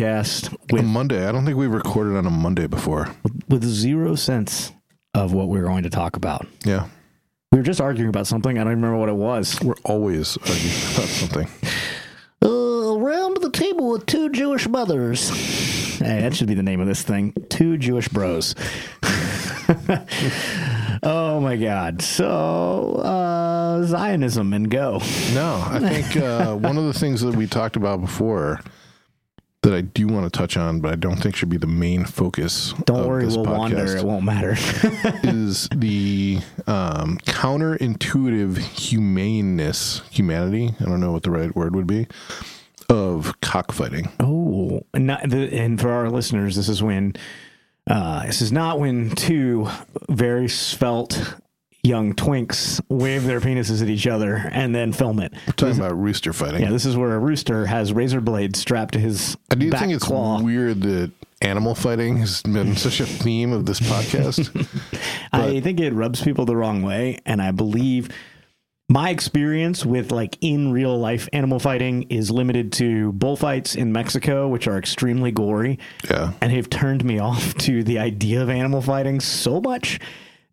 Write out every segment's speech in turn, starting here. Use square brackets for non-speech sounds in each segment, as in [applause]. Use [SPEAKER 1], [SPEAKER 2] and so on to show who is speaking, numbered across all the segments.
[SPEAKER 1] podcast
[SPEAKER 2] A
[SPEAKER 1] with
[SPEAKER 2] Monday. I don't think we recorded on a Monday before.
[SPEAKER 1] with zero sense of what we were going to talk about.
[SPEAKER 2] Yeah.
[SPEAKER 1] We were just arguing about something. I don't even remember what it was.
[SPEAKER 2] We're always arguing [laughs] about something.
[SPEAKER 1] Uh, around the table with two Jewish mothers. Hey, that should be the name of this thing. Two Jewish bros. [laughs] oh my God. So, uh, Zionism and go.
[SPEAKER 2] No, I think uh, one of the things that we talked about before that I do want to touch on, but I don't think should be the main focus.
[SPEAKER 1] Don't
[SPEAKER 2] of
[SPEAKER 1] worry,
[SPEAKER 2] this
[SPEAKER 1] we'll wander. It won't matter. [laughs]
[SPEAKER 2] is the um, counterintuitive humaneness, humanity. I don't know what the right word would be of cockfighting.
[SPEAKER 1] Oh, and, not the, and for our listeners, this is when uh, this is not when two very svelte young twinks wave their penises at each other and then film it.
[SPEAKER 2] We're talking about rooster fighting.
[SPEAKER 1] Yeah, this is where a rooster has razor blades strapped to his
[SPEAKER 2] I do think it's
[SPEAKER 1] claw.
[SPEAKER 2] weird that animal fighting has been such a theme of this podcast. [laughs]
[SPEAKER 1] I think it rubs people the wrong way, and I believe my experience with like in real life animal fighting is limited to bullfights in Mexico, which are extremely gory.
[SPEAKER 2] yeah.
[SPEAKER 1] and have turned me [laughs] off to the idea of animal fighting so much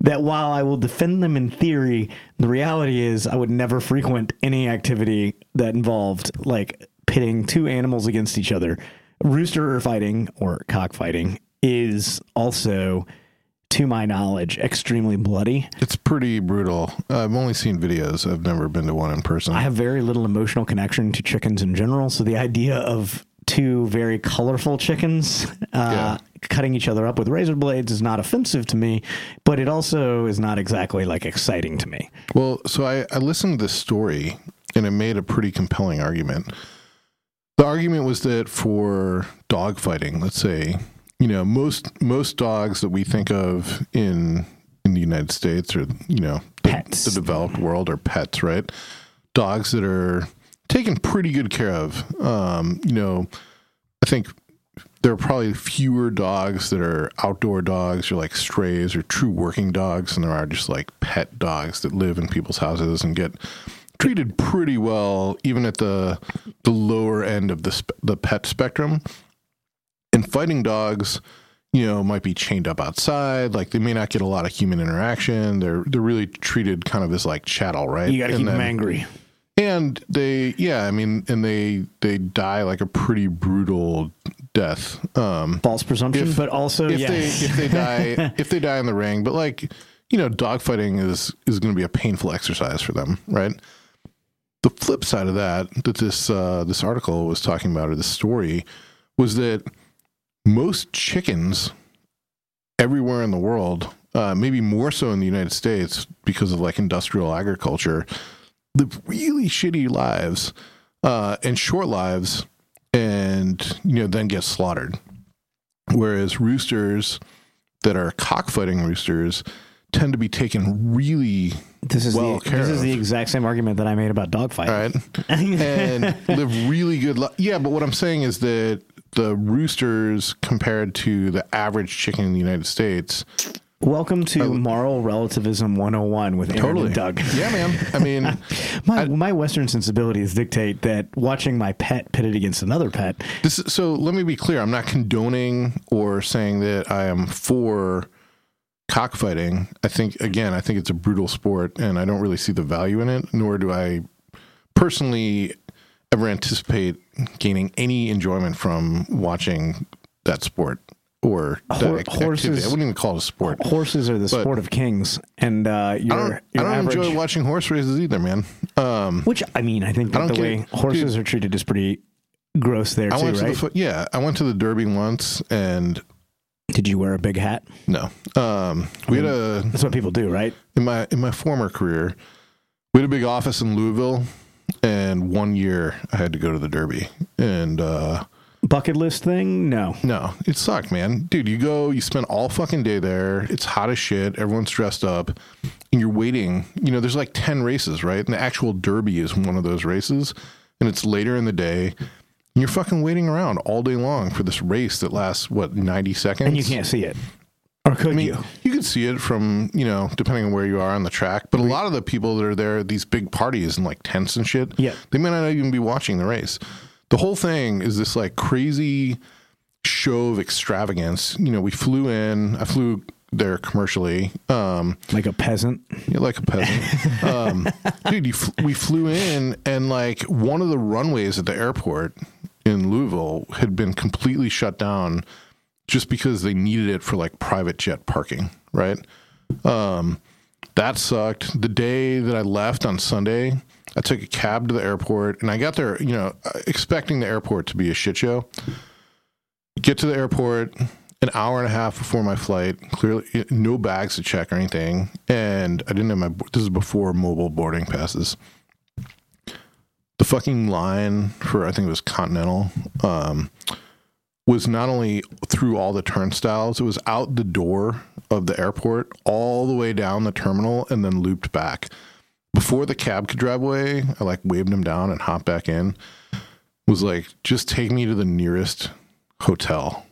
[SPEAKER 1] that while I will defend them in theory, the reality is I would never frequent any activity that involved like pitting two animals against each other. Rooster fighting or cockfighting is also, to my knowledge, extremely bloody.
[SPEAKER 2] It's pretty brutal. I've only seen videos. I've never been to one in person.
[SPEAKER 1] I have very little emotional connection to chickens in general, so the idea of two very colorful chickens uh,
[SPEAKER 2] Yeah.
[SPEAKER 1] cutting each other up with razor blades is not offensive to me, but it also is not exactly like exciting to me.
[SPEAKER 2] well, so I, I listened to this story and it made a pretty compelling argument. The argument was that for dog fighting, let's say, you know, most most dogs that we think of in in the United States or you know the,
[SPEAKER 1] Pets.
[SPEAKER 2] the developed world are pets, right? Dogs that are taken pretty good care of. Um, you know, I think there are probably fewer dogs that are outdoor dogs or like strays or true working dogs than there are just like pet dogs that live in people's houses and get treated pretty well, even at the the lower end of the sp- the pet spectrum. And fighting dogs, you know, might be chained up outside. Like they may not get a lot of human interaction. They're they're really treated kind of as like chattel, right?
[SPEAKER 1] You got to
[SPEAKER 2] And
[SPEAKER 1] keep them angry.
[SPEAKER 2] And they, yeah, I mean, and they they die like a pretty brutal death. Um,
[SPEAKER 1] False presumption,
[SPEAKER 2] If-
[SPEAKER 1] but also
[SPEAKER 2] if
[SPEAKER 1] yes.
[SPEAKER 2] they if they die [laughs] if they die in the ring, but like you know, dogfighting is is going to be a painful exercise for them, right? The flip side of that that this uh, this article was talking about or this story was that most chickens everywhere in the world, uh, maybe more so in the United States because of like industrial agriculture, live really shitty lives uh, and short lives, and you know then get slaughtered. Whereas roosters that are cockfighting roosters tend to be taken really
[SPEAKER 1] this is
[SPEAKER 2] well
[SPEAKER 1] the this is
[SPEAKER 2] of.
[SPEAKER 1] the exact same argument that I made about dogfighting.
[SPEAKER 2] right [laughs] and live really good li- yeah but what i'm saying is that the roosters compared to the average chicken in the united states
[SPEAKER 1] Welcome to Moral Relativism 101 with Aaron
[SPEAKER 2] totally.
[SPEAKER 1] and Doug.
[SPEAKER 2] yeah man. I mean [laughs]
[SPEAKER 1] My, my Western sensibilities dictate that watching my pet pitted against another pet
[SPEAKER 2] this is, so let me be clear. I'm not condoning or saying that i am for cockfighting. I think again i think it's a brutal sport and i don't really see the value in it nor do i personally ever anticipate gaining any enjoyment from watching that sport or
[SPEAKER 1] Hor- horses-
[SPEAKER 2] I wouldn't even call it a sport.
[SPEAKER 1] horses are the
[SPEAKER 2] But-
[SPEAKER 1] sport of kings, and uh, your
[SPEAKER 2] I don't, I don't
[SPEAKER 1] average.
[SPEAKER 2] enjoy watching horse races either, man. Um,
[SPEAKER 1] which I mean, I think
[SPEAKER 2] I
[SPEAKER 1] the way
[SPEAKER 2] it.
[SPEAKER 1] horses are treated is pretty gross there
[SPEAKER 2] I
[SPEAKER 1] too,
[SPEAKER 2] went to
[SPEAKER 1] right?
[SPEAKER 2] the yeah, I went to the Derby once, and
[SPEAKER 1] Did you wear a big hat?
[SPEAKER 2] no, um, we had a
[SPEAKER 1] That's what people do, right?
[SPEAKER 2] in my in my former career, we had a big office in Louisville, and one year I had to go to the Derby, and uh,
[SPEAKER 1] Bucket list thing? No.
[SPEAKER 2] no, it sucked, man. Dude, you go, you spend all fucking day there. It's hot as shit. Everyone's dressed up, and you're waiting. You know, there's like ten races, right? And the actual Derby is one of those races, and it's later in the day. And you're fucking waiting around all day long for this race that lasts what ninety seconds,
[SPEAKER 1] And you can't see it. Or could
[SPEAKER 2] I mean,
[SPEAKER 1] you?
[SPEAKER 2] you can see it from, you know, depending on where you are on the track. But a lot of the people that are there, at these big parties and like tents and shit,
[SPEAKER 1] Yeah.
[SPEAKER 2] they may not even be watching the race. The whole thing is this like crazy show of extravagance. You know, we flew in, I flew there commercially, um,
[SPEAKER 1] Like a peasant?
[SPEAKER 2] you're like a peasant. [laughs] um, dude, you fl- we flew in and like one of the runways at the airport in Louisville had been completely shut down just because they needed it for like private jet parking, right? Um, that sucked. The day that I left on Sunday, I took a cab to the airport and I got there, you know, expecting the airport to be a shit show. Get to the airport an hour and a half before my flight. Clearly, no bags to check or anything, and I didn't have my. This is before mobile boarding passes. The fucking line for I think it was Continental um, was not only through all the turnstiles; it was out the door of the airport, all the way down the terminal, and then looped back. Before the cab could drive away, I like waved him down and hopped back in. Was like, just take me to the nearest hotel.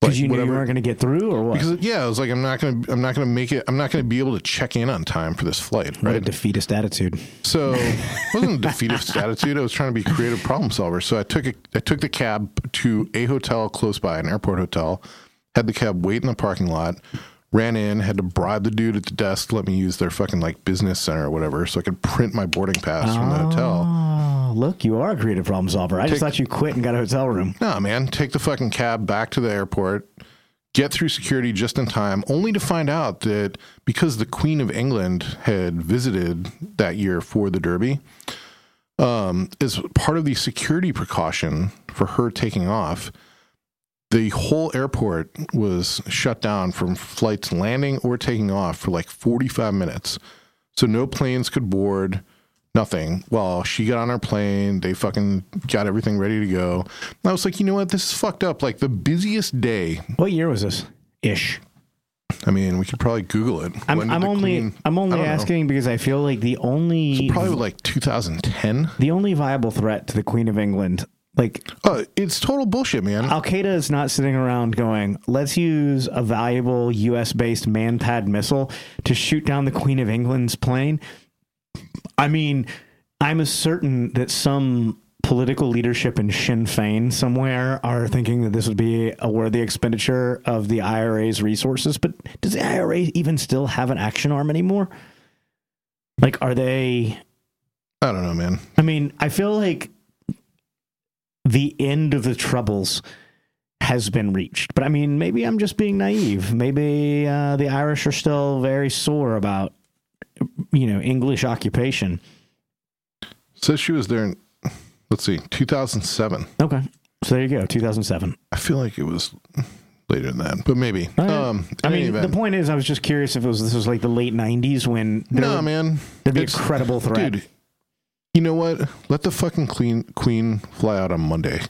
[SPEAKER 1] Because you knew
[SPEAKER 2] whatever-
[SPEAKER 1] you weren't going to get through, or what?
[SPEAKER 2] because yeah, I was like, I'm not gonna, I'm not gonna make it. I'm not gonna be able to check in on time for this flight,
[SPEAKER 1] what a
[SPEAKER 2] right?
[SPEAKER 1] defeatist attitude.
[SPEAKER 2] So [laughs] it wasn't a defeatist attitude. I was trying to be a creative problem solver. So I took a, I took the cab to a hotel close by, an airport hotel. Had the cab wait in the parking lot. Ran in, had to bribe the dude at the desk to let me use their fucking like business center or whatever, so I could print my boarding pass from the hotel.
[SPEAKER 1] Oh, look, you are a creative problem solver. I just thought you quit and got a hotel room.
[SPEAKER 2] No, man, take the fucking cab back to the airport, get through security just in time, only to find out that because the Queen of England had visited that year for the Derby, um, as part of the security precaution for her taking off, the whole airport was shut down from flights landing or taking off for like 45 minutes. So no planes could board, nothing. Well, she got on her plane, they fucking got everything ready to go. And I was like, you know what? This is fucked up. Like the busiest day.
[SPEAKER 1] What year was this? Ish.
[SPEAKER 2] I mean, we could probably Google it.
[SPEAKER 1] I'm, I'm only
[SPEAKER 2] Queen-
[SPEAKER 1] I'm only
[SPEAKER 2] don't know.
[SPEAKER 1] asking because I feel like the only
[SPEAKER 2] Probably like 2010.
[SPEAKER 1] the only viable threat to the Queen of England, like
[SPEAKER 2] Oh, it's total bullshit, man.
[SPEAKER 1] Al Qaeda, is not sitting around going, "Let's use a valuable U.S. based man-pad missile to shoot down the Queen of England's plane." I mean, I'm as certain that some political leadership in Sinn Fein somewhere are thinking that this would be a worthy expenditure of the IRA's resources. But does the IRA even still have an action arm anymore? Like, are they?
[SPEAKER 2] I don't know, man.
[SPEAKER 1] I mean, I feel like the end of the troubles has been reached. But I mean, maybe I'm just being naive. Maybe uh, the Irish are still very sore about, you know, English occupation.
[SPEAKER 2] Says she was there in, let's see, 2007.
[SPEAKER 1] Okay. So there you go, 2007.
[SPEAKER 2] I feel like it was later than that, but maybe.
[SPEAKER 1] Oh.
[SPEAKER 2] Um,
[SPEAKER 1] I mean, the point is, I was just curious if it was this was like the late 90s when there
[SPEAKER 2] no,
[SPEAKER 1] would,
[SPEAKER 2] man.
[SPEAKER 1] there'd be a credible threat.
[SPEAKER 2] Dude, you know what? Let the fucking queen queen fly out on Monday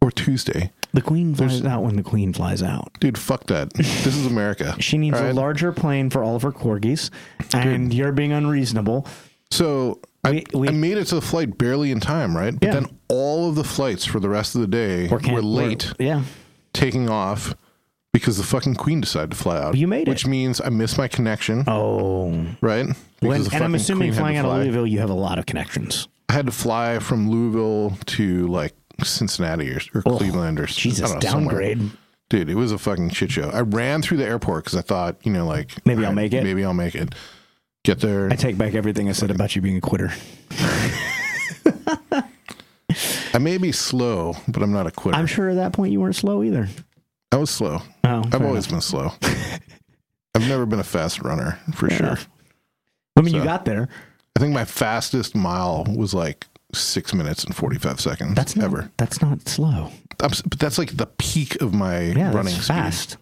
[SPEAKER 2] or Tuesday.
[SPEAKER 1] the queen flies
[SPEAKER 2] there's-
[SPEAKER 1] out when the queen flies out.
[SPEAKER 2] Dude, fuck that. this is America. [laughs]
[SPEAKER 1] She needs a larger plane for all of her corgis, and you're being unreasonable.
[SPEAKER 2] So I,
[SPEAKER 1] We- we-
[SPEAKER 2] I made it to the flight barely in time, right? But
[SPEAKER 1] Yeah.
[SPEAKER 2] then all of the flights for the rest of the day
[SPEAKER 1] Or can't-
[SPEAKER 2] were late
[SPEAKER 1] yeah.
[SPEAKER 2] taking off because the fucking queen decided to fly out.
[SPEAKER 1] You made it.
[SPEAKER 2] Which means I missed my connection,
[SPEAKER 1] Oh.
[SPEAKER 2] right?
[SPEAKER 1] When, and I'm assuming
[SPEAKER 2] queen had to
[SPEAKER 1] flying out of. Louisville, you have a lot of connections.
[SPEAKER 2] I had to fly from Louisville to like Cincinnati or, or
[SPEAKER 1] Oh,
[SPEAKER 2] Cleveland or
[SPEAKER 1] Jesus,
[SPEAKER 2] know, somewhere.
[SPEAKER 1] downgrade.
[SPEAKER 2] Dude, it was a fucking shit show. I ran through the airport because I thought, you know, like
[SPEAKER 1] Maybe I'll make it.
[SPEAKER 2] Maybe I'll make it. Get there.
[SPEAKER 1] I take back everything I said about you being a quitter. [laughs]
[SPEAKER 2] I may be slow, but I'm not a quitter.
[SPEAKER 1] I'm sure at that point you weren't slow either.
[SPEAKER 2] I was slow.
[SPEAKER 1] Oh,
[SPEAKER 2] I've always been slow. [laughs] I've never been a fast runner for
[SPEAKER 1] Fair
[SPEAKER 2] sure.
[SPEAKER 1] enough. I mean, you got there.
[SPEAKER 2] I think my fastest mile was like six minutes and 45 seconds
[SPEAKER 1] That's not,
[SPEAKER 2] ever.
[SPEAKER 1] That's not slow.
[SPEAKER 2] I'm but that's like the peak of my
[SPEAKER 1] Yeah,
[SPEAKER 2] running
[SPEAKER 1] that's
[SPEAKER 2] speed.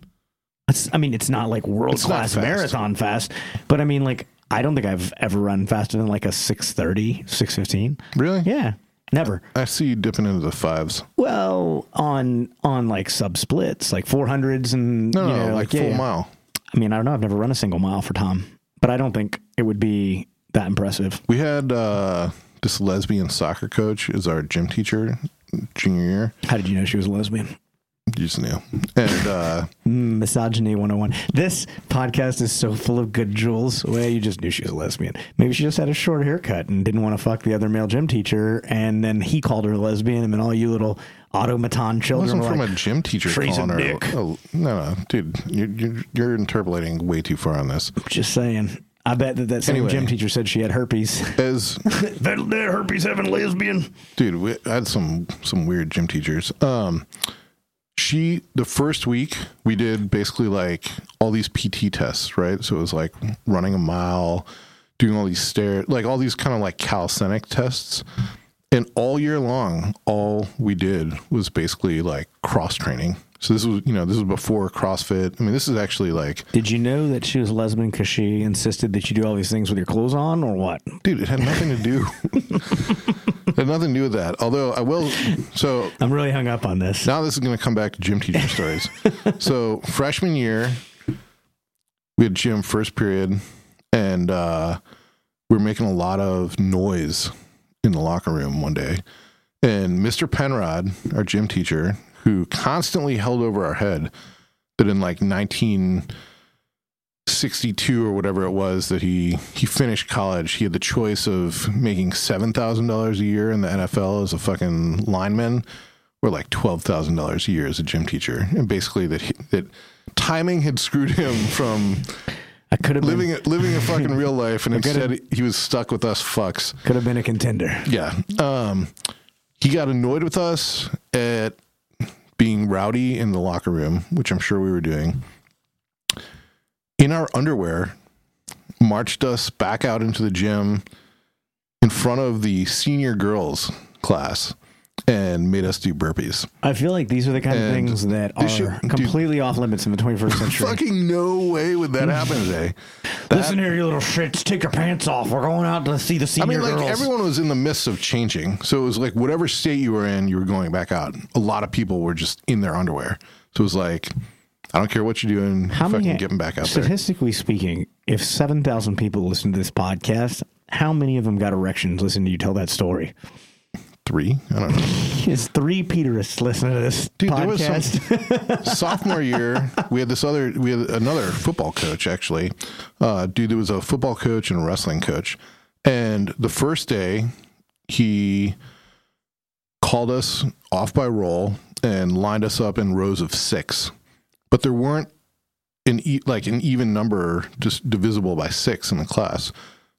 [SPEAKER 1] That's. I mean, it's not like world
[SPEAKER 2] it's
[SPEAKER 1] class
[SPEAKER 2] fast.
[SPEAKER 1] marathon fast, but I mean, like, I don't think I've ever run faster than like a 630, 615.
[SPEAKER 2] Really?
[SPEAKER 1] Yeah, never.
[SPEAKER 2] I see you dipping into the fives.
[SPEAKER 1] Well, on on like sub splits, like 400s and
[SPEAKER 2] No,
[SPEAKER 1] you
[SPEAKER 2] no,
[SPEAKER 1] know,
[SPEAKER 2] like
[SPEAKER 1] yeah,
[SPEAKER 2] full
[SPEAKER 1] yeah.
[SPEAKER 2] mile.
[SPEAKER 1] I mean, I don't know. I've never run a single mile for Tom, but I don't think it would be that impressive.
[SPEAKER 2] We had uh, this lesbian soccer coach as our gym teacher junior year.
[SPEAKER 1] How did you know she was a lesbian?
[SPEAKER 2] Knew. And uh,
[SPEAKER 1] Mm, Misogyny 101. This podcast is so full of good jewels. Well, you just knew she was a lesbian. Maybe she just had a short haircut and didn't want to fuck the other male gym teacher. And then he called her a lesbian. And then all you little automaton
[SPEAKER 2] it
[SPEAKER 1] children
[SPEAKER 2] wasn't from
[SPEAKER 1] like,
[SPEAKER 2] a gym teacher calling her. Oh, no, no, dude, you're, you're you're interpolating way too far on this.
[SPEAKER 1] just saying. I bet that that same
[SPEAKER 2] Anyway.
[SPEAKER 1] gym teacher said she had herpes.
[SPEAKER 2] As
[SPEAKER 1] that, that herpes having lesbian.
[SPEAKER 2] dude, we, I had some some weird gym teachers. Um, she the first week we did basically like all these PT tests, right? So it was like running a mile, doing all these stair, like all these kind of like calisthenic tests. And all year long, all we did was basically like cross training. So this was, you know, this was before CrossFit. I mean, this is actually like,
[SPEAKER 1] Did you know that she was a lesbian because she insisted that you do all these things with your clothes on, or what?
[SPEAKER 2] dude, it had nothing to do. it [laughs] had nothing to do with that. Although I will, so
[SPEAKER 1] I'm really hung up on this.
[SPEAKER 2] now this is going to come back to gym teacher stories. [laughs] so freshman year, we had gym first period, and uh, we were making a lot of noise in the locker room one day. And Mr. Penrod, our gym teacher, who constantly held over our head that in like 1962 or whatever it was that he he finished college, he had the choice of making seven thousand dollars a year in the NFL as a fucking lineman or like twelve thousand dollars a year as a gym teacher, and basically that he, that timing had screwed him [laughs] from
[SPEAKER 1] I could have been,
[SPEAKER 2] living a, living a fucking real life, and [laughs] instead he was stuck with us fucks.
[SPEAKER 1] could have been a contender.
[SPEAKER 2] Yeah, um, he got annoyed with us at being rowdy in the locker room, which I'm sure we were doing. In our underwear, marched us back out into the gym in front of the senior girls class and made us do burpees.
[SPEAKER 1] I feel like these are the kind of things that are
[SPEAKER 2] should- dude-
[SPEAKER 1] completely off limits in the 21st century.
[SPEAKER 2] Fucking no way would that happen today.
[SPEAKER 1] Listen here, you little shits. Take your pants off. We're going out to see the
[SPEAKER 2] I
[SPEAKER 1] senior
[SPEAKER 2] mean, like
[SPEAKER 1] girls.
[SPEAKER 2] everyone was in the midst of changing, so it was like whatever state you were in, you were going back out. A lot of people were just in their underwear, so it was like, I don't care what you're doing,
[SPEAKER 1] How
[SPEAKER 2] fucking
[SPEAKER 1] many,
[SPEAKER 2] getting back out there.
[SPEAKER 1] statistically speaking, if 7,000 people listen to this podcast, how many of them got erections listening to you tell that story?
[SPEAKER 2] Three, I don't know. [laughs]
[SPEAKER 1] Is three Peterists listening to this
[SPEAKER 2] Dude,
[SPEAKER 1] podcast? [laughs]
[SPEAKER 2] Sophomore year, we had this other, we had another football coach actually. Uh, dude, there was a football coach and a wrestling coach, and the first day, he called us off by roll and lined us up in rows of six, but there weren't an e- like an even number just divisible by six in the class.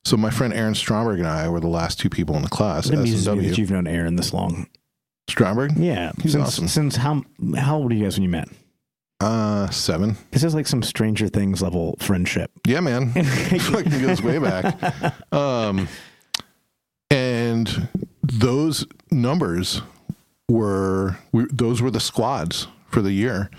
[SPEAKER 2] So my friend Aaron Stromberg and I were the last two people in the class.
[SPEAKER 1] it amuses me that you've known Aaron this long.
[SPEAKER 2] Stromberg,
[SPEAKER 1] Yeah.
[SPEAKER 2] He's
[SPEAKER 1] since,
[SPEAKER 2] awesome.
[SPEAKER 1] Since how, how old were you guys when you met?
[SPEAKER 2] uh, seven.
[SPEAKER 1] This is like some Stranger Things level friendship.
[SPEAKER 2] Yeah, man. [laughs] Fucking goes way back. Um, and those numbers were we, those were the squads for the year.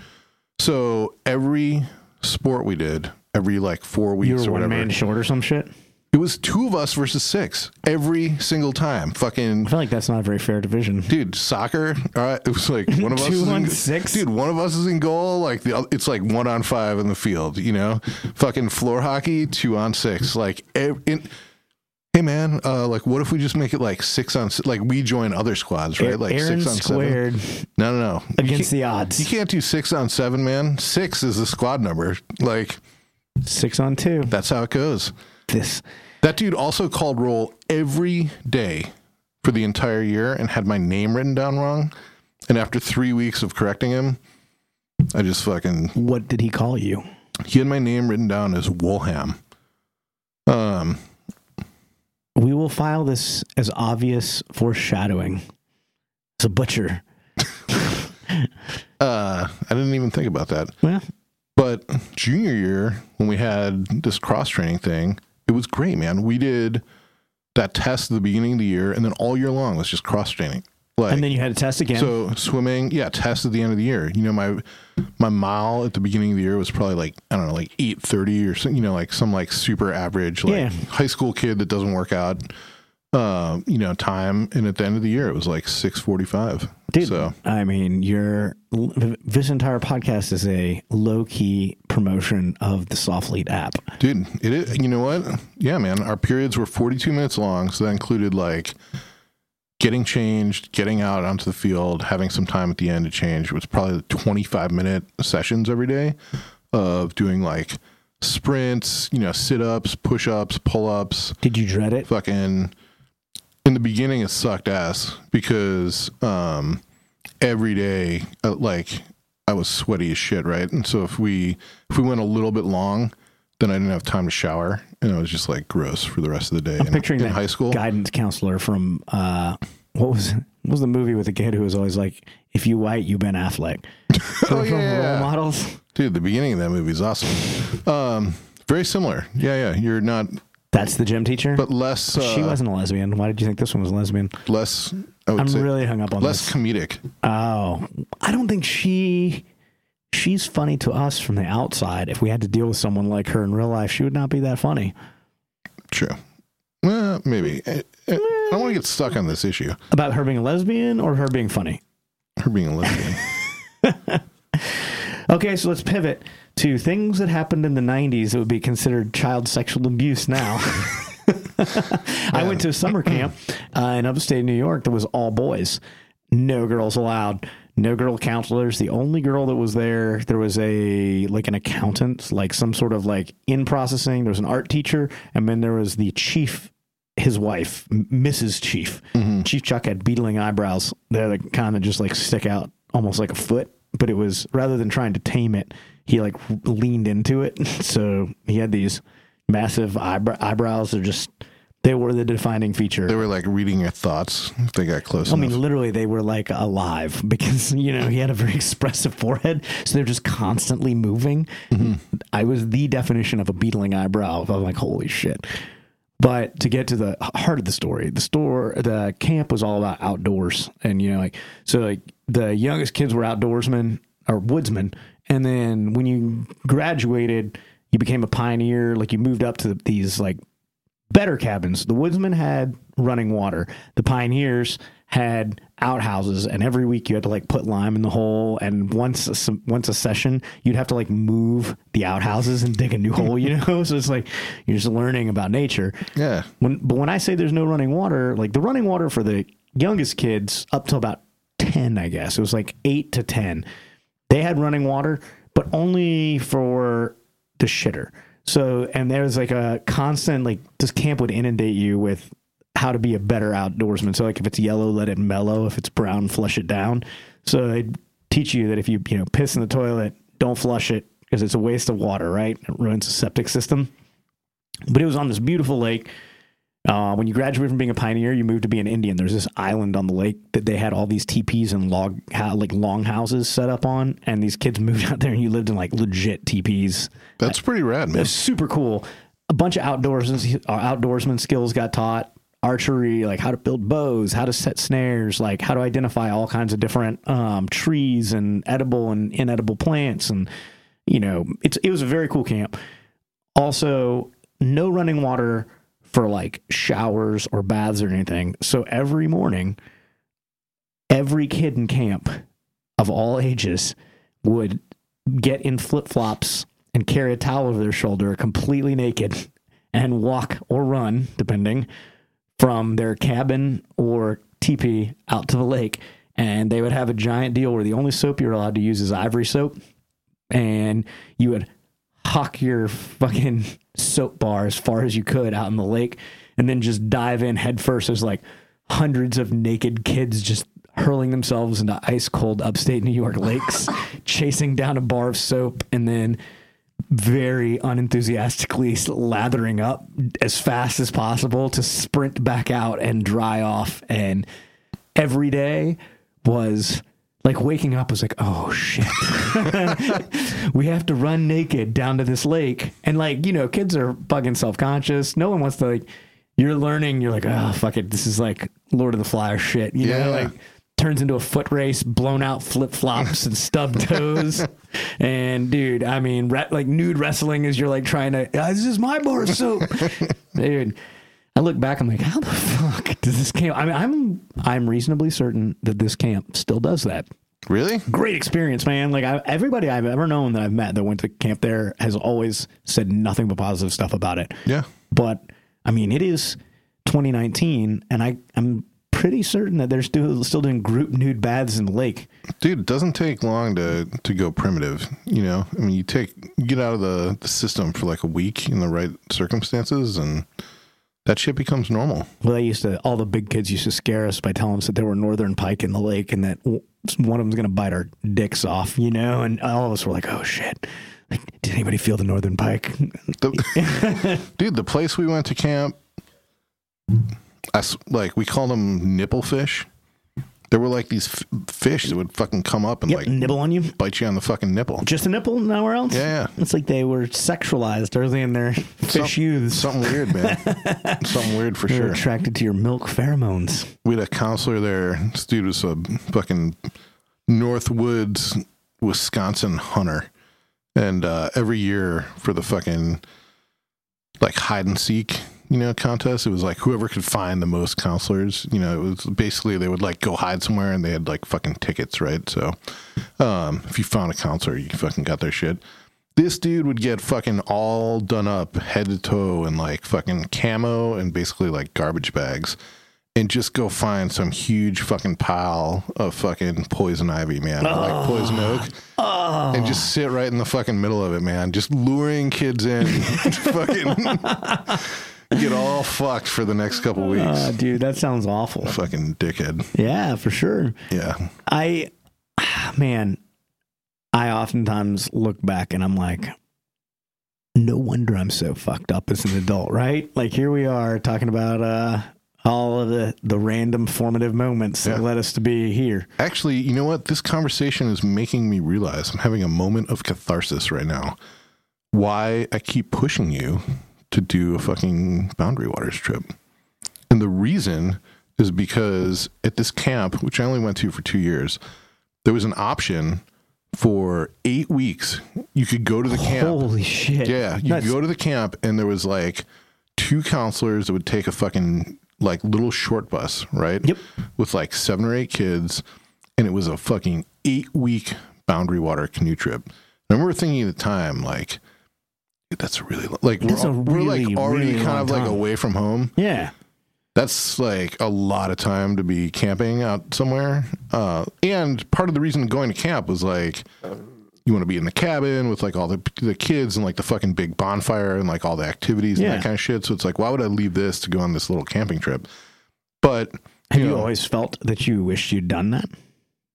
[SPEAKER 2] So every sport we did, every like four weeks You
[SPEAKER 1] were
[SPEAKER 2] or
[SPEAKER 1] one
[SPEAKER 2] whatever,
[SPEAKER 1] man short or some shit?
[SPEAKER 2] It was two of us versus six every single time. Fucking
[SPEAKER 1] I feel like that's not a very fair division.
[SPEAKER 2] dude, soccer. All right, it was like one of [laughs] us
[SPEAKER 1] Two
[SPEAKER 2] is
[SPEAKER 1] on
[SPEAKER 2] in,
[SPEAKER 1] six?
[SPEAKER 2] Dude, one of us is in goal. Like the it's like one on five in the field. You know, fucking floor hockey, two on six. Like, ev- in, hey man, uh, like what if we just make it like six on? Like we join other squads, right? Like
[SPEAKER 1] Aaron
[SPEAKER 2] six on
[SPEAKER 1] squared
[SPEAKER 2] seven. No, no, no.
[SPEAKER 1] Against the odds, You
[SPEAKER 2] can't do six on seven, man. Six is the squad number. Like
[SPEAKER 1] Six on two.
[SPEAKER 2] that's how it goes.
[SPEAKER 1] This
[SPEAKER 2] That dude also called roll every day for the entire year and had my name written down wrong. And after three weeks of correcting him, I just fucking
[SPEAKER 1] what did he call you?
[SPEAKER 2] he had my name written down as Woolham. Um,
[SPEAKER 1] We will file this as obvious foreshadowing. It's a butcher. [laughs]
[SPEAKER 2] uh, I didn't even think about that.
[SPEAKER 1] Well,
[SPEAKER 2] But junior year, when we had this cross training thing, it was great, man. We did that test at the beginning of the year, and then all year long was just cross training. Like,
[SPEAKER 1] and then you had a test again.
[SPEAKER 2] So swimming, yeah, test at the end of the year. You know, my my mile at the beginning of the year was probably like I don't know, like eight thirty or some, you know, like some like super average like
[SPEAKER 1] Yeah.
[SPEAKER 2] high school kid that doesn't work out. Uh, you know, time, and at the end of the year, it was like six forty-five.
[SPEAKER 1] Dude,
[SPEAKER 2] So
[SPEAKER 1] I mean, your this entire podcast is a low key promotion of the Softlead app.
[SPEAKER 2] Dude, it is, you know what? Yeah, man. Our periods were 42 minutes long, so that included like getting changed, getting out onto the field, having some time at the end to change. It was probably 25 minute sessions every day of doing like sprints, you know, sit ups, push ups, pull ups,
[SPEAKER 1] Did you dread it?
[SPEAKER 2] fucking in the beginning it sucked ass because um every day uh, like i was sweaty as shit right? And so if we if we went a little bit long then i didn't have time to shower and I was just like gross for the rest of the day.
[SPEAKER 1] I'm
[SPEAKER 2] in,
[SPEAKER 1] picturing
[SPEAKER 2] in high school
[SPEAKER 1] guidance counselor from uh, what was what was the movie with the kid who was always like, "If you white, you Ben Affleck." [laughs]
[SPEAKER 2] oh yeah
[SPEAKER 1] role models.
[SPEAKER 2] dude the beginning of that movie is awesome. Um very similar. Yeah yeah you're not
[SPEAKER 1] That's the gym teacher.
[SPEAKER 2] but less uh,
[SPEAKER 1] she wasn't a lesbian. Why did you think this one was a lesbian?
[SPEAKER 2] less i would
[SPEAKER 1] I'm
[SPEAKER 2] say
[SPEAKER 1] really hung up on this.
[SPEAKER 2] less
[SPEAKER 1] this.
[SPEAKER 2] comedic
[SPEAKER 1] Oh, I don't think she. She's funny to us from the outside. If we had to deal with someone like her in real life, she would not be that funny.
[SPEAKER 2] true well, maybe I, I don't want to get stuck on this issue
[SPEAKER 1] About her being a lesbian or her being funny?
[SPEAKER 2] her being a lesbian [laughs]
[SPEAKER 1] Okay, so let's pivot to things that happened in the 90s that would be considered child sexual abuse now. [laughs] I went to a summer camp uh, in upstate New York that was all boys, no girls allowed, no girl counselors. The only girl that was there, there was a like an accountant, like some sort of like in processing. There was an art teacher, and then there was the chief, his wife, Mrs. Chief. Chief Chuck had beetling eyebrows. They're the kind of just like stick out almost like a foot, but it was rather than trying to tame it, he like leaned into it. [laughs] So he had these massive eyebrow- eyebrows. They're just they were the defining feature.
[SPEAKER 2] They were like reading your thoughts if they got close
[SPEAKER 1] I
[SPEAKER 2] enough.
[SPEAKER 1] mean, literally, they were like alive [laughs] because you know he had a very [laughs] expressive forehead, so they're just constantly moving. Mm-hmm. I was the definition of a beetling eyebrow. I'm like, holy shit! But to get to the heart of the story, the store, the camp was all about outdoors, and you know, like so, like the youngest kids were outdoorsmen or woodsmen, and then when you graduated, you became a pioneer. Like you moved up to these like better cabins. The woodsmen had running water. The pioneers had outhouses, and every week you had to like put lime in the hole. And once a, once a session, you'd have to like move the outhouses and dig a new hole. You know, [laughs] so it's like you're just learning about nature.
[SPEAKER 2] yeah.
[SPEAKER 1] When but when I say there's no running water, like the running water for the youngest kids up till about ten, I guess it was like eight to ten. They had running water, but only for the shitter. So and there was like a constant like this camp would inundate you with how to be a better outdoorsman. So like if it's yellow, let it mellow. If it's brown, flush it down. So they teach you that if you you know piss in the toilet, don't flush it because it's a waste of water, right? It ruins the septic system. But it was on this beautiful lake. Uh, when you graduate from being a pioneer, you move to be an Indian. There's this island on the lake that they had all these teepees and log, like long houses set up on, and these kids [laughs] moved out there, and you lived in like legit teepees.
[SPEAKER 2] That's pretty rad,
[SPEAKER 1] It
[SPEAKER 2] man.
[SPEAKER 1] was super cool. A bunch of outdoors uh, outdoorsman skills got taught. Archery, like how to build bows, how to set snares, like how to identify all kinds of different um, trees and edible and inedible plants, and you know, it's it was a very cool camp. Also, no running water for like showers or baths or anything. So every morning, every kid in camp of all ages would get in flip flops and carry a towel over their shoulder, completely naked, and walk or run, depending, from their cabin or teepee out to the lake. And they would have a giant deal where the only soap you're allowed to use is ivory soap. And you would huck your fucking soap bar as far as you could out in the lake and then just dive in headfirst. There's like hundreds of naked kids just hurling themselves into ice cold upstate New York lakes, [laughs] chasing down a bar of soap and then very unenthusiastically lathering up as fast as possible to sprint back out and dry off. And every day was like waking up was like, oh shit. [laughs] we have to run naked down to this lake. And like, you know, kids are fucking self conscious. No one wants to like you're learning, you're like, oh fuck it. This is like Lord of the Flies shit. You
[SPEAKER 2] Yeah.
[SPEAKER 1] know, like turns into a foot race, blown out flip flops and stubbed [laughs] toes. And dude, I mean, re- like nude wrestling is you're like trying to, "Ah, this is my bar of soap. [laughs] dude. I look back, I'm like, how the fuck [laughs] does this camp? I mean, I'm I'm reasonably certain that this camp still does that.
[SPEAKER 2] Really?
[SPEAKER 1] Great experience, man. Like I, everybody I've ever known that I've met that went to camp there has always said nothing but positive stuff about it.
[SPEAKER 2] Yeah.
[SPEAKER 1] But I mean, it is 2019, and I I'm pretty certain that they're still still doing group nude baths in the lake.
[SPEAKER 2] Dude, it doesn't take long to to go primitive. You know, I mean, you take you get out of the the system for like a week in the right circumstances, and that shit becomes normal.
[SPEAKER 1] Well, they used to all the big kids used to scare us by telling us that there were northern pike in the lake and that one of them's going to bite our dicks off, you know. And all of us were like, "Oh shit!" Like, did anybody feel the northern pike?
[SPEAKER 2] The, dude, the place we went to camp, I like we called them nipple fish. There were like these f- fish that would fucking come up and
[SPEAKER 1] Yep,
[SPEAKER 2] like
[SPEAKER 1] nibble on you.
[SPEAKER 2] bite you on the fucking nipple.
[SPEAKER 1] Just a nipple, nowhere else.
[SPEAKER 2] Yeah, yeah.
[SPEAKER 1] It's like they were sexualized early in their [laughs] fish
[SPEAKER 2] Some-
[SPEAKER 1] youths.
[SPEAKER 2] Something weird, man. [laughs] Something weird for
[SPEAKER 1] They're
[SPEAKER 2] sure.
[SPEAKER 1] attracted to your milk pheromones.
[SPEAKER 2] we had a counselor there. This dude was a fucking Northwoods, Wisconsin hunter. And uh, every year for the fucking like hide and seek, you know, contest, it was like whoever could find the most counselors, you know, it was basically they would like go hide somewhere and they had like fucking tickets, right? So um, if you found a counselor, you fucking got their shit. This dude would get fucking all done up head to toe in like fucking camo and basically like garbage bags and just go find some huge fucking pile of fucking poison ivy, man, or like poison oak, and just sit right in the fucking middle of it, man, just luring kids in, [laughs] fucking [laughs] get all fucked for the next couple weeks.
[SPEAKER 1] Uh, dude, that sounds awful.
[SPEAKER 2] fucking dickhead.
[SPEAKER 1] Yeah, for sure.
[SPEAKER 2] Yeah,
[SPEAKER 1] I, [sighs] man, I oftentimes look back and I'm like, no wonder I'm so fucked up as an adult, right? Like here we are talking about uh, all of the the random formative moments that
[SPEAKER 2] Yeah.
[SPEAKER 1] led us to be here.
[SPEAKER 2] actually, you know what? This conversation is making me realize I'm having a moment of catharsis right now. Why I keep pushing you to do a fucking Boundary Waters trip. And the reason is because at this camp, which I only went to for two years, there was an option for eight weeks. You could go to the camp.
[SPEAKER 1] Holy shit!
[SPEAKER 2] Yeah, you
[SPEAKER 1] That's-
[SPEAKER 2] go to the camp, and there was like two counselors that would take a fucking like little short bus, right?
[SPEAKER 1] Yep.
[SPEAKER 2] With like seven or eight kids, and it was a fucking eight week Boundary Water canoe trip. And I remember thinking at the time, like, "Dude, that's really like we're,
[SPEAKER 1] That's a
[SPEAKER 2] al- we're like already
[SPEAKER 1] really
[SPEAKER 2] kind of like
[SPEAKER 1] time.
[SPEAKER 2] away from home.
[SPEAKER 1] yeah.
[SPEAKER 2] That's like a lot of time to be camping out somewhere. Uh, and part of the reason going to camp was like you want to be in the cabin with like all the the kids and like the fucking big bonfire and like all the activities and that kind of shit. So it's like, why would I leave this to go on this little camping trip? But
[SPEAKER 1] Have you
[SPEAKER 2] know,
[SPEAKER 1] always felt that you wished you'd done that?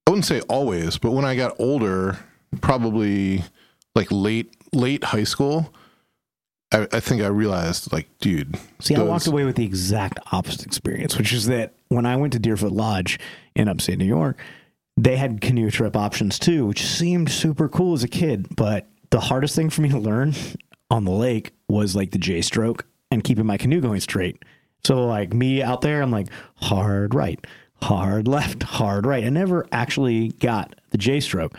[SPEAKER 2] I wouldn't say always, but when I got older, probably like late late high school, I, I think I realized like, dude,
[SPEAKER 1] See, I walked away with the exact opposite experience, which is that when I went to Deerfoot Lodge in upstate New York, they had canoe trip options too, which seemed super cool as a kid. But the hardest thing for me to learn [laughs] on the lake was like the J stroke and keeping my canoe going straight. So, like me out there, I'm like hard right, hard left, [laughs] hard right. I never actually got the J stroke.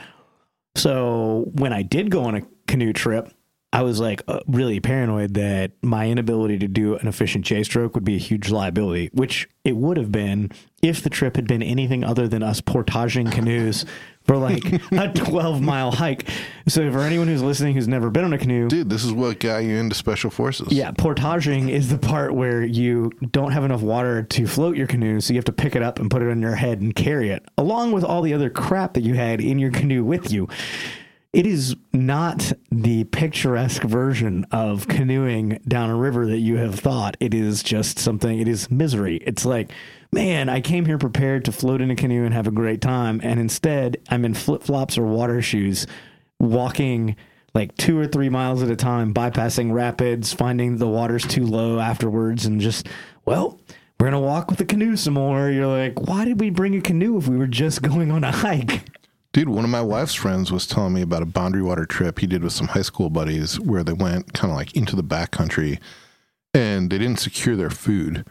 [SPEAKER 1] So when I did go on a canoe trip, I was like uh, really paranoid that my inability to do an efficient J stroke would be a huge liability, which it would have been if the trip had been anything other than us portaging canoes [laughs] for like a 12 mile hike. So for anyone who's listening who's never been on a canoe,
[SPEAKER 2] dude, this is what got you into special forces.
[SPEAKER 1] yeah, portaging is the part where you don't have enough water to float your canoe, so you have to pick it up and put it on your head and carry it, along with all the other crap that you had in your canoe with you. It is not the picturesque version of canoeing down a river that you have thought. It is just something, it is misery. It's like, man, I came here prepared to float in a canoe and have a great time, and instead I'm in flip flops or water shoes walking like two or three miles at a time, bypassing rapids, finding the water's too low afterwards, and just, well, we're going to walk with the canoe some more. You're like, why did we bring a canoe if we were just [laughs] going on a hike?
[SPEAKER 2] Dude, one of my wife's friends was telling me about a boundary water trip he did with some high school buddies where they went kind of like into the backcountry and they didn't secure their food.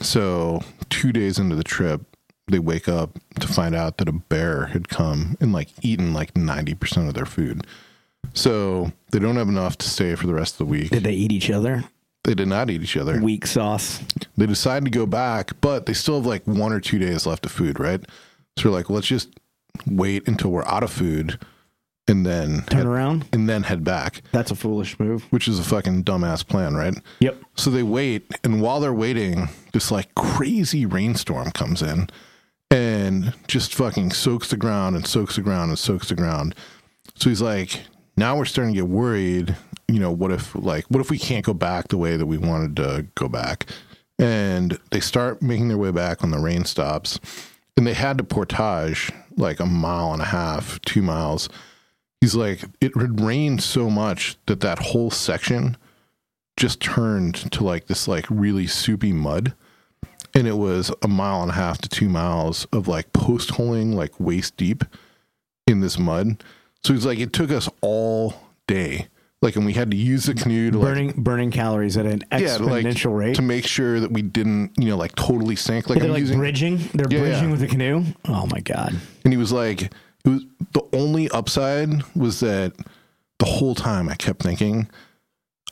[SPEAKER 2] So, two days into the trip, they wake up to find out that a bear had come and like eaten like 90% of their food. So, they don't have enough to stay for the rest of the week.
[SPEAKER 1] Did they eat each other?
[SPEAKER 2] They did not eat each other.
[SPEAKER 1] Weak sauce.
[SPEAKER 2] They decide to go back, but they still have like one or two days left of food, right? So we're like, let's just wait until we're out of food and then
[SPEAKER 1] Turn
[SPEAKER 2] head,
[SPEAKER 1] around.
[SPEAKER 2] and then head back,
[SPEAKER 1] That's a foolish move.
[SPEAKER 2] which is a fucking dumbass plan, right?
[SPEAKER 1] Yep.
[SPEAKER 2] So they wait, and while they're waiting, this like crazy rainstorm comes in and just fucking soaks the ground and soaks the ground and soaks the ground. So he's like, now we're starting to get worried. You know, what if like what if we can't go back the way that we wanted to go back? And they start making their way back when the rain stops. And they had to portage like a mile and a half, two miles. He's like, it had rained so much that that whole section just turned to like this like really soupy mud and it was a mile and a half to two miles of like post holing like waist deep in this mud so he's like it took us all day like and we had to use the canoe to like
[SPEAKER 1] Burning burning calories at an
[SPEAKER 2] yeah like
[SPEAKER 1] exponential rate.
[SPEAKER 2] to make sure that we didn't you know like totally sink like
[SPEAKER 1] they're
[SPEAKER 2] i'm
[SPEAKER 1] like
[SPEAKER 2] using
[SPEAKER 1] bridging. They're
[SPEAKER 2] Yeah,
[SPEAKER 1] bridging
[SPEAKER 2] yeah.
[SPEAKER 1] with the canoe. Oh my god.
[SPEAKER 2] and he was like it was the only upside was that the whole time i kept thinking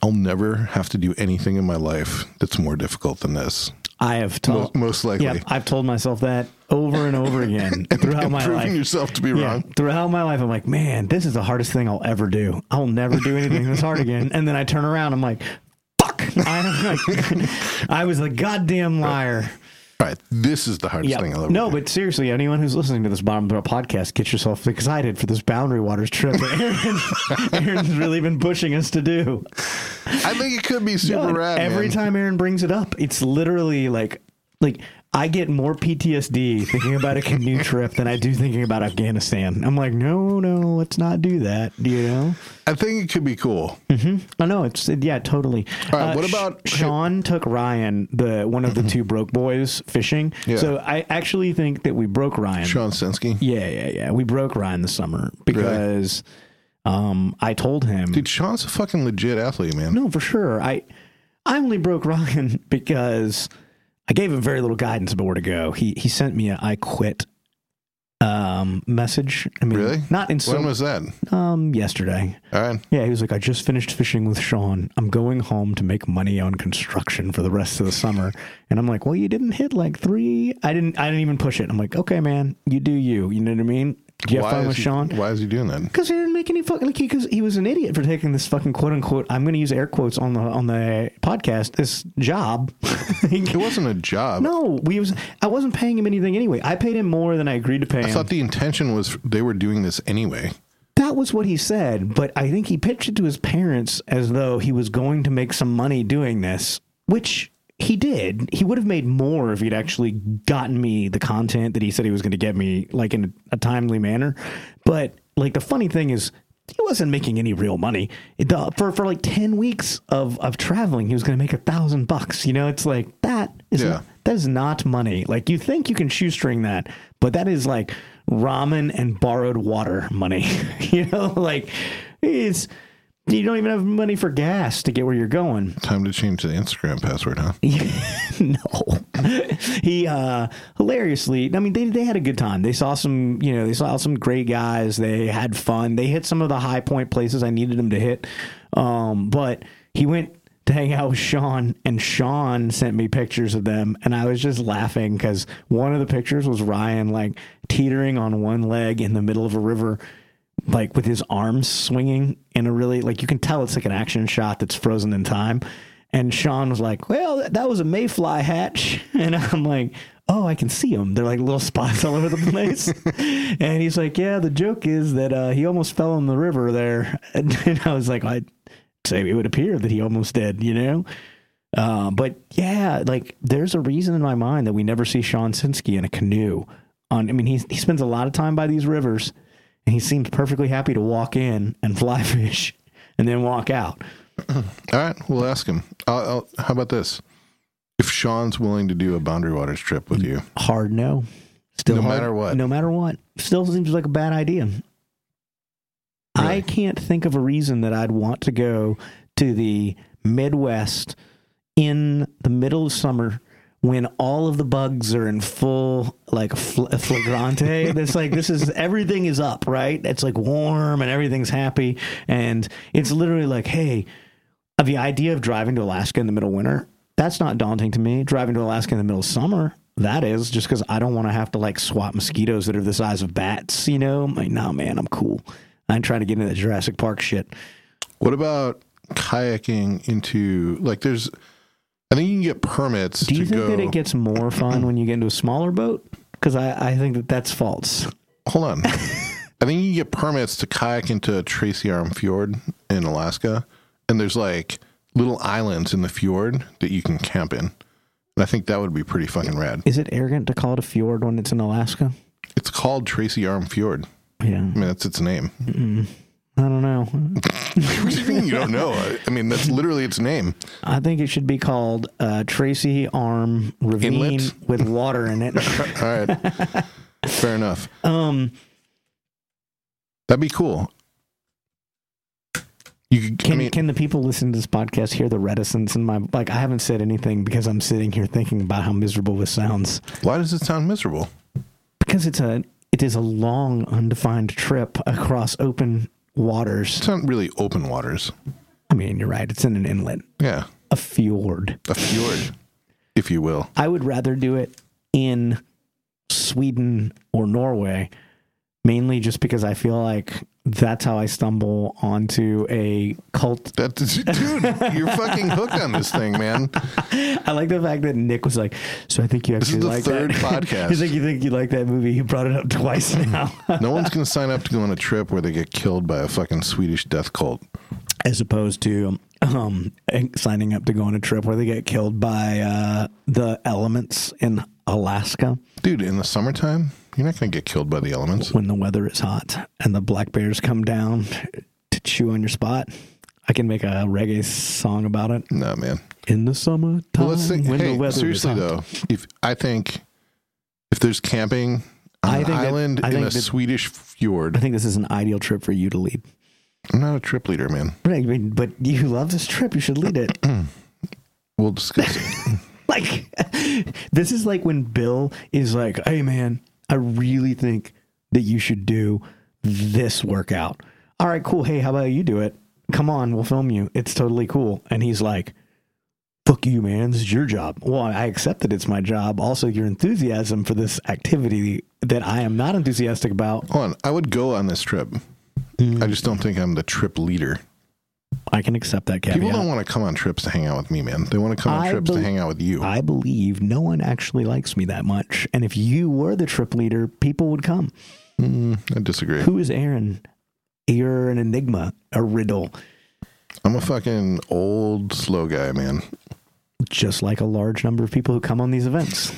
[SPEAKER 2] i'll never have to do anything in my life that's more difficult than this
[SPEAKER 1] I have told.
[SPEAKER 2] most likely
[SPEAKER 1] Yeah, I've told myself that over and over again [laughs] throughout
[SPEAKER 2] and
[SPEAKER 1] my
[SPEAKER 2] proving
[SPEAKER 1] life.
[SPEAKER 2] yourself to be
[SPEAKER 1] Yeah,
[SPEAKER 2] wrong.
[SPEAKER 1] throughout my life, I'm like, man, this is the hardest thing I'll ever do. I'll never do anything this hard again. And then I turn around, I'm like, fuck. [laughs] I, like, [laughs] I was a goddamn liar.
[SPEAKER 2] All right, this is the hardest
[SPEAKER 1] Yeah.
[SPEAKER 2] thing I'll ever
[SPEAKER 1] No,
[SPEAKER 2] do.
[SPEAKER 1] but seriously, anyone who's listening to this Bottom Barrel podcast, get yourself excited for this Boundary Waters trip that Aaron, [laughs] Aaron's really been pushing us to do.
[SPEAKER 2] I think it could be super
[SPEAKER 1] God,
[SPEAKER 2] rad.
[SPEAKER 1] every
[SPEAKER 2] man.
[SPEAKER 1] time Aaron brings it up, it's literally like like I get more PTSD thinking about a canoe [laughs] trip than I do thinking about Afghanistan. I'm like, no, no, let's not do that. Do you know?
[SPEAKER 2] I think it could be cool.
[SPEAKER 1] I know it's yeah, totally.
[SPEAKER 2] All right,
[SPEAKER 1] Uh,
[SPEAKER 2] what
[SPEAKER 1] Sh-
[SPEAKER 2] about-
[SPEAKER 1] Sean? Took Ryan, the one of the two broke boys, fishing.
[SPEAKER 2] Yeah.
[SPEAKER 1] So I actually think that we broke Ryan.
[SPEAKER 2] Sean Sensky.
[SPEAKER 1] Yeah, yeah, yeah. We broke Ryan this summer because um, I told him
[SPEAKER 2] Dude, Sean's a fucking legit athlete, man.
[SPEAKER 1] No, for sure. I I only broke Ryan [laughs] because I gave him very little guidance about where to go. He he sent me a I quit um message. I mean
[SPEAKER 2] Really?
[SPEAKER 1] not in
[SPEAKER 2] when
[SPEAKER 1] so
[SPEAKER 2] was that?
[SPEAKER 1] um yesterday.
[SPEAKER 2] All right.
[SPEAKER 1] Yeah, he was like, I just finished fishing with Sean. I'm going home to make money on construction for the rest of the summer. And I'm like, Well, you didn't hit like three I didn't I didn't even push it. I'm like, Okay, man, you do you. You know what I mean? Did you have fun with
[SPEAKER 2] he,
[SPEAKER 1] Sean?
[SPEAKER 2] Why is he doing that?
[SPEAKER 1] Because he didn't make any fucking like because he, was an idiot for taking this fucking quote unquote. I'm going to use air quotes on the on the podcast. This job. [laughs]
[SPEAKER 2] It wasn't a job.
[SPEAKER 1] no, we was I wasn't paying him anything anyway. I paid him more than I agreed to pay
[SPEAKER 2] I
[SPEAKER 1] him.
[SPEAKER 2] thought the intention was they were doing this anyway.
[SPEAKER 1] that was what he said, but I think he pitched it to his parents as though he was going to make some money doing this, which he did. He would have made more if he'd actually gotten me the content that he said he was going to get me, like in a, timely manner. But like the funny thing is, he wasn't making any real money It- for for like ten weeks of of traveling. He was going to make a thousand bucks. You know, it's like that is
[SPEAKER 2] Yeah.
[SPEAKER 1] not, that is not money. Like you think you can shoestring that, but that is like ramen and borrowed water money. [laughs] you know, like it's you don't even have money for gas to get where you're going.
[SPEAKER 2] Time to change the Instagram password, huh? [laughs]
[SPEAKER 1] no. he uh hilariously, I mean they they had a good time. They saw some, you know, they saw some great guys. They had fun. They hit some of the high point places I needed them to hit. Um but he went to hang out with Sean and Sean sent me pictures of them and I was just laughing cuz one of the pictures was Ryan like teetering on one leg in the middle of a river like with his arms swinging in a really like you can tell it's like an action shot that's frozen in time. And Sean was like, "Well, that, was a mayfly hatch," [laughs] and I'm like, "Oh, I can see them. They're like little [laughs] spots all over the place." [laughs] and he's like, "Yeah, the joke is that uh, he almost fell in the river there." And, I was like, "I'd say it would appear that he almost did," you know. Uh, but yeah, like there's a reason in my mind that we never see Sean Sinsky in a canoe. On, I mean, he he spends a lot of time by these rivers, and he seems perfectly happy to walk in and fly [laughs] fish, and then walk out. [clears throat]
[SPEAKER 2] All right, we'll ask him. I'll, I'll, how about this? If Sean's willing to do a Boundary Waters trip with you,
[SPEAKER 1] Hard no. Still
[SPEAKER 2] No
[SPEAKER 1] hard-
[SPEAKER 2] matter what.
[SPEAKER 1] No matter what. Still seems like a bad idea. I can't think of a reason that I'd want to go to the Midwest in the middle of summer when all of the bugs are in full like fl- flagrante. [laughs] it's like this is everything is up, right? It's like warm and everything's happy, and it's literally like, hey, the idea of driving to Alaska in the middle of winter, that's not daunting to me. Driving to Alaska in the middle of summer, that is just because I don't want to have to like swat mosquitoes that are the size of bats, you know? I'm like, nah, man, I'm cool. I'm trying to get into the Jurassic Park shit.
[SPEAKER 2] What about kayaking into like? There's, I think you can get permits
[SPEAKER 1] Do you think
[SPEAKER 2] go.
[SPEAKER 1] that it gets more [clears throat] fun when you get into a smaller boat? Because I, I think that that's false.
[SPEAKER 2] Hold on. [laughs] I think you can get permits to kayak into Tracy Arm Fjord in Alaska, and there's like little islands in the fjord that you can camp in. And I think that would be pretty fucking rad.
[SPEAKER 1] Is it arrogant to call it a fjord when it's in Alaska?
[SPEAKER 2] It's called Tracy Arm Fjord.
[SPEAKER 1] Yeah,
[SPEAKER 2] I mean, that's its name.
[SPEAKER 1] I don't know.
[SPEAKER 2] what do you mean you don't know? I- I mean, that's literally its name.
[SPEAKER 1] I think it should be called uh, Tracy Arm Ravine
[SPEAKER 2] Inlet?
[SPEAKER 1] with water in it. [laughs]
[SPEAKER 2] All right. Fair enough.
[SPEAKER 1] um,
[SPEAKER 2] That'd be cool. You could,
[SPEAKER 1] can
[SPEAKER 2] I mean,
[SPEAKER 1] can the people listening to this podcast hear the reticence in my like? I haven't said anything because I'm sitting here thinking about how miserable this sounds.
[SPEAKER 2] why does it sound miserable?
[SPEAKER 1] Because it's a it is a long undefined trip across open waters.
[SPEAKER 2] It's not really open waters.
[SPEAKER 1] I mean, you're right. It's in an inlet,
[SPEAKER 2] Yeah.
[SPEAKER 1] a fjord.
[SPEAKER 2] A fjord, if you will.
[SPEAKER 1] I would rather do it in Sweden or Norway, mainly just because I feel like that's how I stumble onto a cult.
[SPEAKER 2] That's dude, you're fucking hooked on this thing, man. [laughs]
[SPEAKER 1] I like the fact that Nick was like, "So I think you
[SPEAKER 2] is
[SPEAKER 1] actually
[SPEAKER 2] the
[SPEAKER 1] like
[SPEAKER 2] third
[SPEAKER 1] that." [laughs]
[SPEAKER 2] podcast.
[SPEAKER 1] He's like, "You think you like that movie?" He brought it up twice now,
[SPEAKER 2] No one's [laughs] gonna sign up to go on a trip where they get killed by a fucking Swedish death cult.
[SPEAKER 1] as opposed to um, signing up to go on a trip where they get killed by uh, the elements in Alaska
[SPEAKER 2] Dude, in the summertime, you're not gonna get killed by the elements.
[SPEAKER 1] when the weather is hot and the black bears come down to chew on your spot. I can make a reggae song about it.
[SPEAKER 2] No, man.
[SPEAKER 1] In the summertime,
[SPEAKER 2] Well, let's think.
[SPEAKER 1] when the weather
[SPEAKER 2] seriously
[SPEAKER 1] is hot.
[SPEAKER 2] though, if I think if there's camping on
[SPEAKER 1] I
[SPEAKER 2] an
[SPEAKER 1] that-
[SPEAKER 2] island
[SPEAKER 1] I
[SPEAKER 2] in
[SPEAKER 1] think
[SPEAKER 2] a
[SPEAKER 1] that-
[SPEAKER 2] Swedish fjord,
[SPEAKER 1] I think this is an ideal trip for you to lead.
[SPEAKER 2] I'm not a trip leader, man.
[SPEAKER 1] Right, but you love this trip. You should lead it. [clears throat]
[SPEAKER 2] We'll discuss it. [laughs]
[SPEAKER 1] like, [laughs] this is like when Bill is like, "Hey, man, I really think that you should do this workout." All right, cool. Hey, how about you do it? Come on, we'll film you. It's totally cool. And he's like, "Fuck you, man. This is your job." Well, I accept that it's my job. Also, your enthusiasm for this activity that I am not enthusiastic about.
[SPEAKER 2] Hold on, I would go on this trip.
[SPEAKER 1] Mm.
[SPEAKER 2] I just don't think I'm the trip leader.
[SPEAKER 1] I can accept that caveat.
[SPEAKER 2] People don't want to come on trips to hang out with me, man. They want to come on
[SPEAKER 1] I
[SPEAKER 2] trips
[SPEAKER 1] bel-
[SPEAKER 2] to hang out with you.
[SPEAKER 1] I believe no one actually likes me that much. And if you were the trip leader, people would come.
[SPEAKER 2] Mm, I disagree.
[SPEAKER 1] Who is Aaron? You're an enigma, a riddle,
[SPEAKER 2] I'm a fucking old, slow guy, man.
[SPEAKER 1] just like a large number of people who come on these events.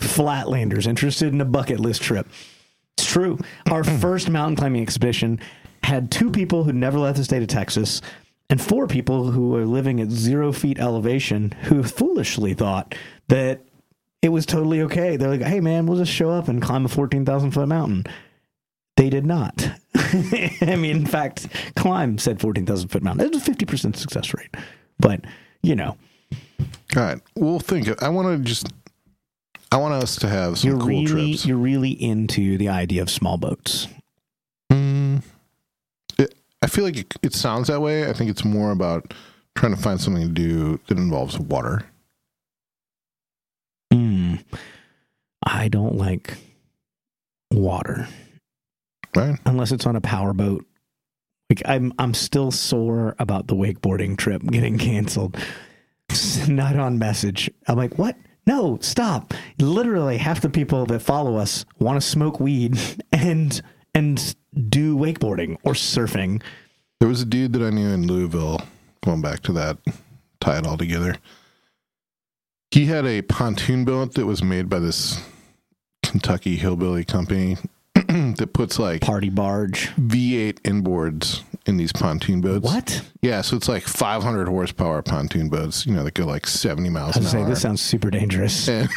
[SPEAKER 1] Flatlanders interested in a bucket list trip. It's true. Our [clears throat] first mountain climbing expedition had two people who never left the state of Texas and four people who were living at zero feet elevation who foolishly thought that it was totally okay. They're like, hey, man, we'll just show up and climb a 14,000 foot mountain. They did not. [laughs] I mean, in fact, climb said 14,000 foot mountain. It was a 50% success rate. But, you know,
[SPEAKER 2] All right, we'll think. I want to just. I want us to have some
[SPEAKER 1] you're
[SPEAKER 2] cool
[SPEAKER 1] really
[SPEAKER 2] trips.
[SPEAKER 1] you're really into the idea of small boats.
[SPEAKER 2] I feel like it, it sounds that way. I think it's more about trying to find something to do that involves water.
[SPEAKER 1] Mm. I don't like water
[SPEAKER 2] Right?
[SPEAKER 1] unless it's on a power boat. Like I'm I'm still sore about the wakeboarding trip getting canceled. It's [laughs] not on message. I'm like, what? No, stop. Literally half the people that follow us want to smoke weed [laughs] and and do wakeboarding or surfing.
[SPEAKER 2] There was a dude that I knew in Louisville, going back to that, tie it all together. He had a pontoon boat that was made by this Kentucky hillbilly company [clears throat] that puts like
[SPEAKER 1] Party barge.
[SPEAKER 2] V8 inboards in these pontoon boats.
[SPEAKER 1] What?
[SPEAKER 2] Yeah, so it's like 500 horsepower pontoon boats, you know, that go like 70 miles
[SPEAKER 1] I
[SPEAKER 2] an
[SPEAKER 1] was say
[SPEAKER 2] hour.
[SPEAKER 1] this sounds super dangerous. [laughs]
[SPEAKER 2] And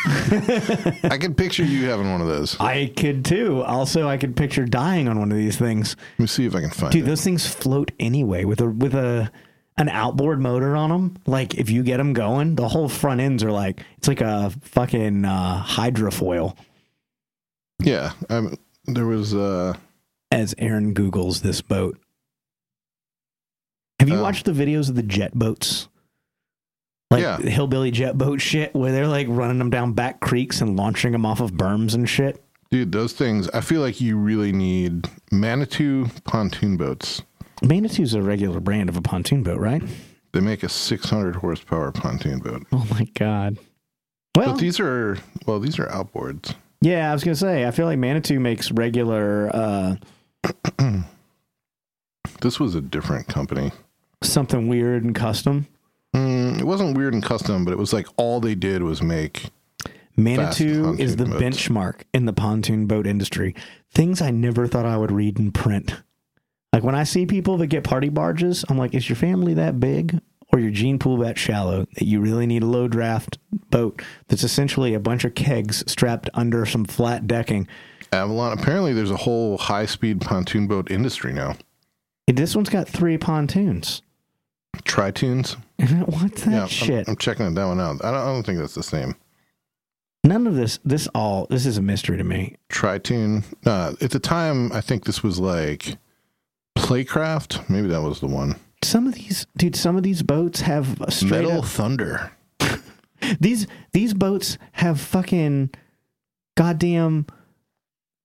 [SPEAKER 2] I can picture you having one of those.
[SPEAKER 1] I could too. Also, I could picture dying on one of these things.
[SPEAKER 2] Let me see if I can find
[SPEAKER 1] Dude,
[SPEAKER 2] it.
[SPEAKER 1] those things float anyway with a with a an outboard motor on them. Like if you get them going, the whole front ends are like it's like a fucking uh, hydrofoil.
[SPEAKER 2] Yeah, um, there was uh
[SPEAKER 1] As Aaron googles this boat, have you
[SPEAKER 2] Oh.
[SPEAKER 1] watched the videos of the jet boats? Like
[SPEAKER 2] Yeah.
[SPEAKER 1] hillbilly jet boat shit, where they're like running them down back creeks and launching them off of berms and shit.
[SPEAKER 2] dude, those things. I feel like you really need Manitou pontoon boats.
[SPEAKER 1] Manitou's a regular brand of a pontoon boat, right?
[SPEAKER 2] They make a 600 horsepower pontoon boat.
[SPEAKER 1] Oh my god. Well,
[SPEAKER 2] But these are well, these are outboards.
[SPEAKER 1] yeah, I was gonna say, I feel like Manitou makes regular uh, [clears throat]
[SPEAKER 2] This was a different company.
[SPEAKER 1] Something weird and custom.
[SPEAKER 2] Mm, it wasn't weird and custom, but it was like all they did was make.
[SPEAKER 1] Manitou is the
[SPEAKER 2] boats.
[SPEAKER 1] benchmark in the pontoon boat industry. Things I never thought I would read in print. Like when I see people that get party barges, I'm like, is your family that big or your gene pool that shallow that you really need a low draft boat that's essentially a bunch of kegs strapped under some flat decking?
[SPEAKER 2] Avalon. Apparently, there's a whole high speed pontoon boat industry now.
[SPEAKER 1] And this one's got three pontoons.
[SPEAKER 2] Tritoons. [laughs]
[SPEAKER 1] What's that
[SPEAKER 2] yeah, I'm-
[SPEAKER 1] shit?
[SPEAKER 2] I'm, checking that one out. I don't, I don't think that's the same.
[SPEAKER 1] None of this, this all, this is a mystery to me.
[SPEAKER 2] Tritoon. Uh, at the time, I think this was like Playcraft. Maybe that was the one.
[SPEAKER 1] Some of these, dude, some of these boats have a straight
[SPEAKER 2] Metal
[SPEAKER 1] up
[SPEAKER 2] Thunder. [laughs]
[SPEAKER 1] These these boats have fucking goddamn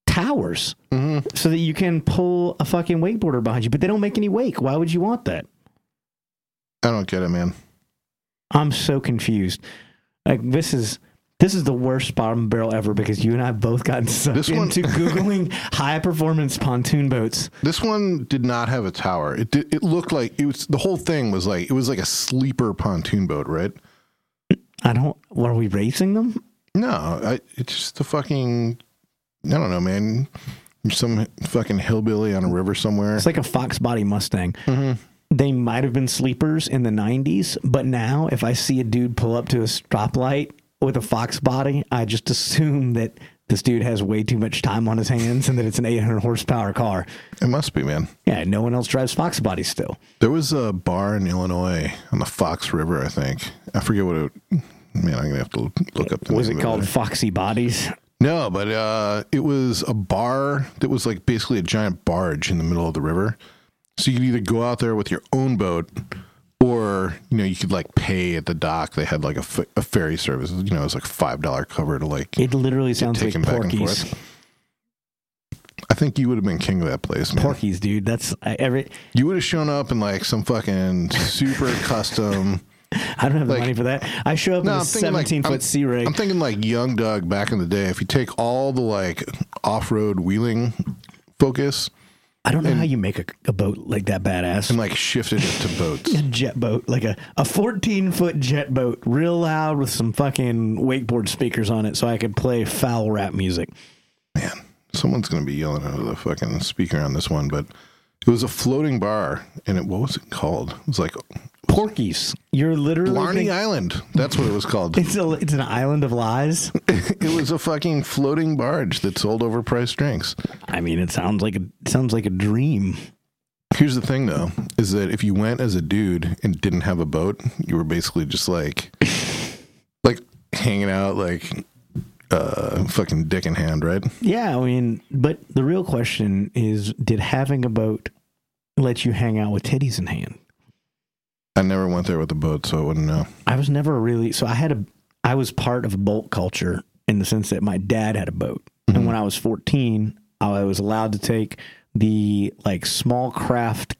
[SPEAKER 1] towers
[SPEAKER 2] Mm-hmm.
[SPEAKER 1] so that you can pull a fucking wakeboarder behind you, but they don't make any wake. Why would you want that?
[SPEAKER 2] I don't get it, man.
[SPEAKER 1] I'm so confused. Like this is this is the worst bottom barrel ever because you and I have both gotten sucked
[SPEAKER 2] This one-
[SPEAKER 1] into googling [laughs] high performance pontoon boats.
[SPEAKER 2] This one did not have a tower. It did, it looked like it was the whole thing was like it was like a sleeper pontoon boat, right?
[SPEAKER 1] I don't. What are we racing them?
[SPEAKER 2] No, I, it's just the fucking. I don't know, man. Some fucking hillbilly on a river somewhere.
[SPEAKER 1] It's like a Fox body Mustang. Mm-hmm. They might have been sleepers in the 90s, but now if I see a dude pull up to a stoplight with a Fox body, I just assume that this dude has way too much time on his hands and that it's an 800 horsepower car.
[SPEAKER 2] It must be, man.
[SPEAKER 1] Yeah, no one else drives Fox bodies still.
[SPEAKER 2] There was a bar in Illinois on the Fox River, I think. I forget what it. Man, I'm gonna have to look up. The
[SPEAKER 1] Was it called Foxy Bodies?
[SPEAKER 2] No, but uh, it was a bar that was like basically a giant barge in the middle of the river. So you could either go out there with your own boat, or you know you could like pay at the dock. They had like a, f- a ferry service. You know, it was like five dollar cover to like
[SPEAKER 1] It literally sounds like
[SPEAKER 2] taken back and
[SPEAKER 1] Porky's.
[SPEAKER 2] I think you would have been king of that place, man.
[SPEAKER 1] Porky's, dude. That's I, every.
[SPEAKER 2] You would have shown up in like some fucking super [laughs] custom.
[SPEAKER 1] I don't have the money for that. I show up
[SPEAKER 2] No,
[SPEAKER 1] in a
[SPEAKER 2] I'm thinking like-
[SPEAKER 1] 17 foot Sea Ray.
[SPEAKER 2] I'm thinking like young Doug back in the day. If you take all the like off road wheeling focus
[SPEAKER 1] I don't know how you make a, a boat like that badass.
[SPEAKER 2] and like shifted it to boats. [laughs]
[SPEAKER 1] a jet boat, like a, a 14 foot jet boat, real loud with some fucking wakeboard speakers on it so I could play foul rap music.
[SPEAKER 2] Man, someone's gonna be yelling out of the fucking speaker on this one, but it was a floating bar, and it what was it called? It was like
[SPEAKER 1] Porky's. You're literally.
[SPEAKER 2] Blarney
[SPEAKER 1] think-
[SPEAKER 2] Island. That's what it was called.
[SPEAKER 1] it's, a, it's an island of lies. [laughs]
[SPEAKER 2] it was a fucking floating barge that sold overpriced drinks.
[SPEAKER 1] I mean, it sounds like a it sounds like a dream.
[SPEAKER 2] Here's the thing, though, is that if you went as a dude and didn't have a boat, you were basically just like, [laughs] like hanging out, like, uh, fucking dick in hand, right?
[SPEAKER 1] Yeah, I mean, but the real question is did having a boat let you hang out with titties in hand?
[SPEAKER 2] I never went there with a boat, so I wouldn't know.
[SPEAKER 1] I was never really so I had a I was part of a boat culture in the sense that my dad had a boat. And mm-hmm. when I was 14, I was allowed to take the like small craft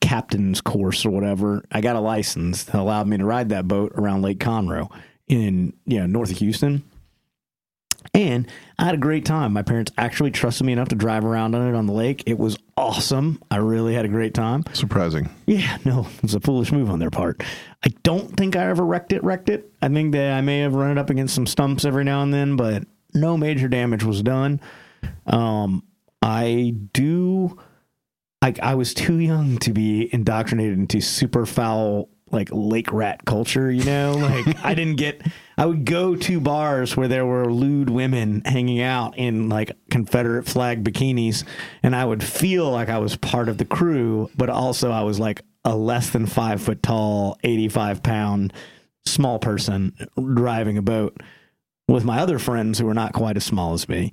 [SPEAKER 1] captain's course or whatever. I got a license that allowed me to ride that boat around Lake Conroe in you know north of Houston. And I had a great time. My parents actually trusted me enough to drive around on it on the lake. It was awesome. I really had a great time.
[SPEAKER 2] Surprising.
[SPEAKER 1] Yeah, [laughs] no, it was a foolish move on their part. I don't think I ever wrecked it, wrecked it. I think that I may have run it up against some stumps every now and then, but no major damage was done. Um, I do, I, I was too young to be indoctrinated into super foul, like lake rat culture, you know? Like, [laughs] I didn't get, I would go to bars where there were lewd women hanging out in like Confederate flag bikinis, and I would feel like I was part of the crew, but also I was like a less than five foot tall, 85 pound small person driving a boat with my other friends who were not quite as small as me.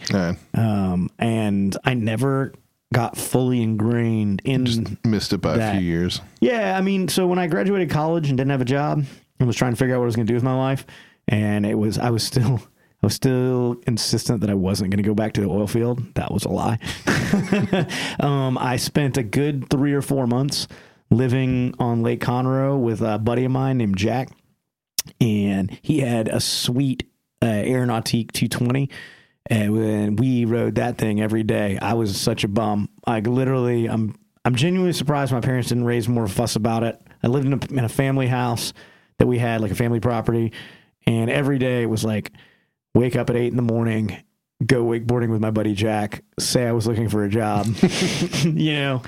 [SPEAKER 1] Um, and I never got fully ingrained in
[SPEAKER 2] missed it by a few years.
[SPEAKER 1] yeah, I mean, so when I graduated college and didn't have a job and was trying to figure out what I was going to do with my life, and it was I was still I was still insistent that I wasn't going to go back to the oil field. That was a lie. [laughs] um, I spent a good three or four months living on Lake Conroe with a buddy of mine named Jack, and he had a sweet uh, Air Nautique 220. And we rode that thing every day, I was such a bum. Like literally, I'm, I'm genuinely surprised my parents didn't raise more fuss about it. I lived in a, in a family house that we had, like a family property, and every day it was like wake up at eight in the morning, go wakeboarding with my buddy Jack, say I was looking for a job, [laughs] [laughs] you know,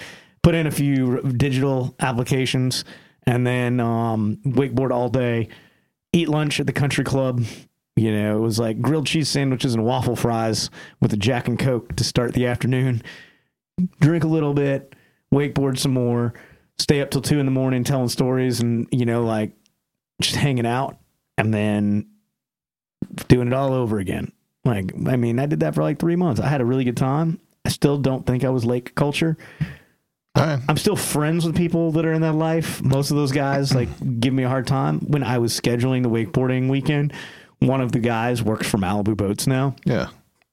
[SPEAKER 1] put in a few digital applications, and then um, wakeboard all day, eat lunch at the country club. You know, it was like grilled cheese sandwiches and waffle fries with a Jack and Coke to start the afternoon. Drink a little bit, wakeboard some more, stay up till two in the morning telling stories and, you know, like just hanging out and then doing it all over again. Like, I mean, I did that for like three months. I had a really good time. I still don't think I was lake culture.
[SPEAKER 2] Right.
[SPEAKER 1] I'm still friends with people that are in that life. Most of those guys like [clears throat] give me a hard time. When I was scheduling the wakeboarding weekend, one of the guys works for Malibu Boats now.
[SPEAKER 2] Yeah.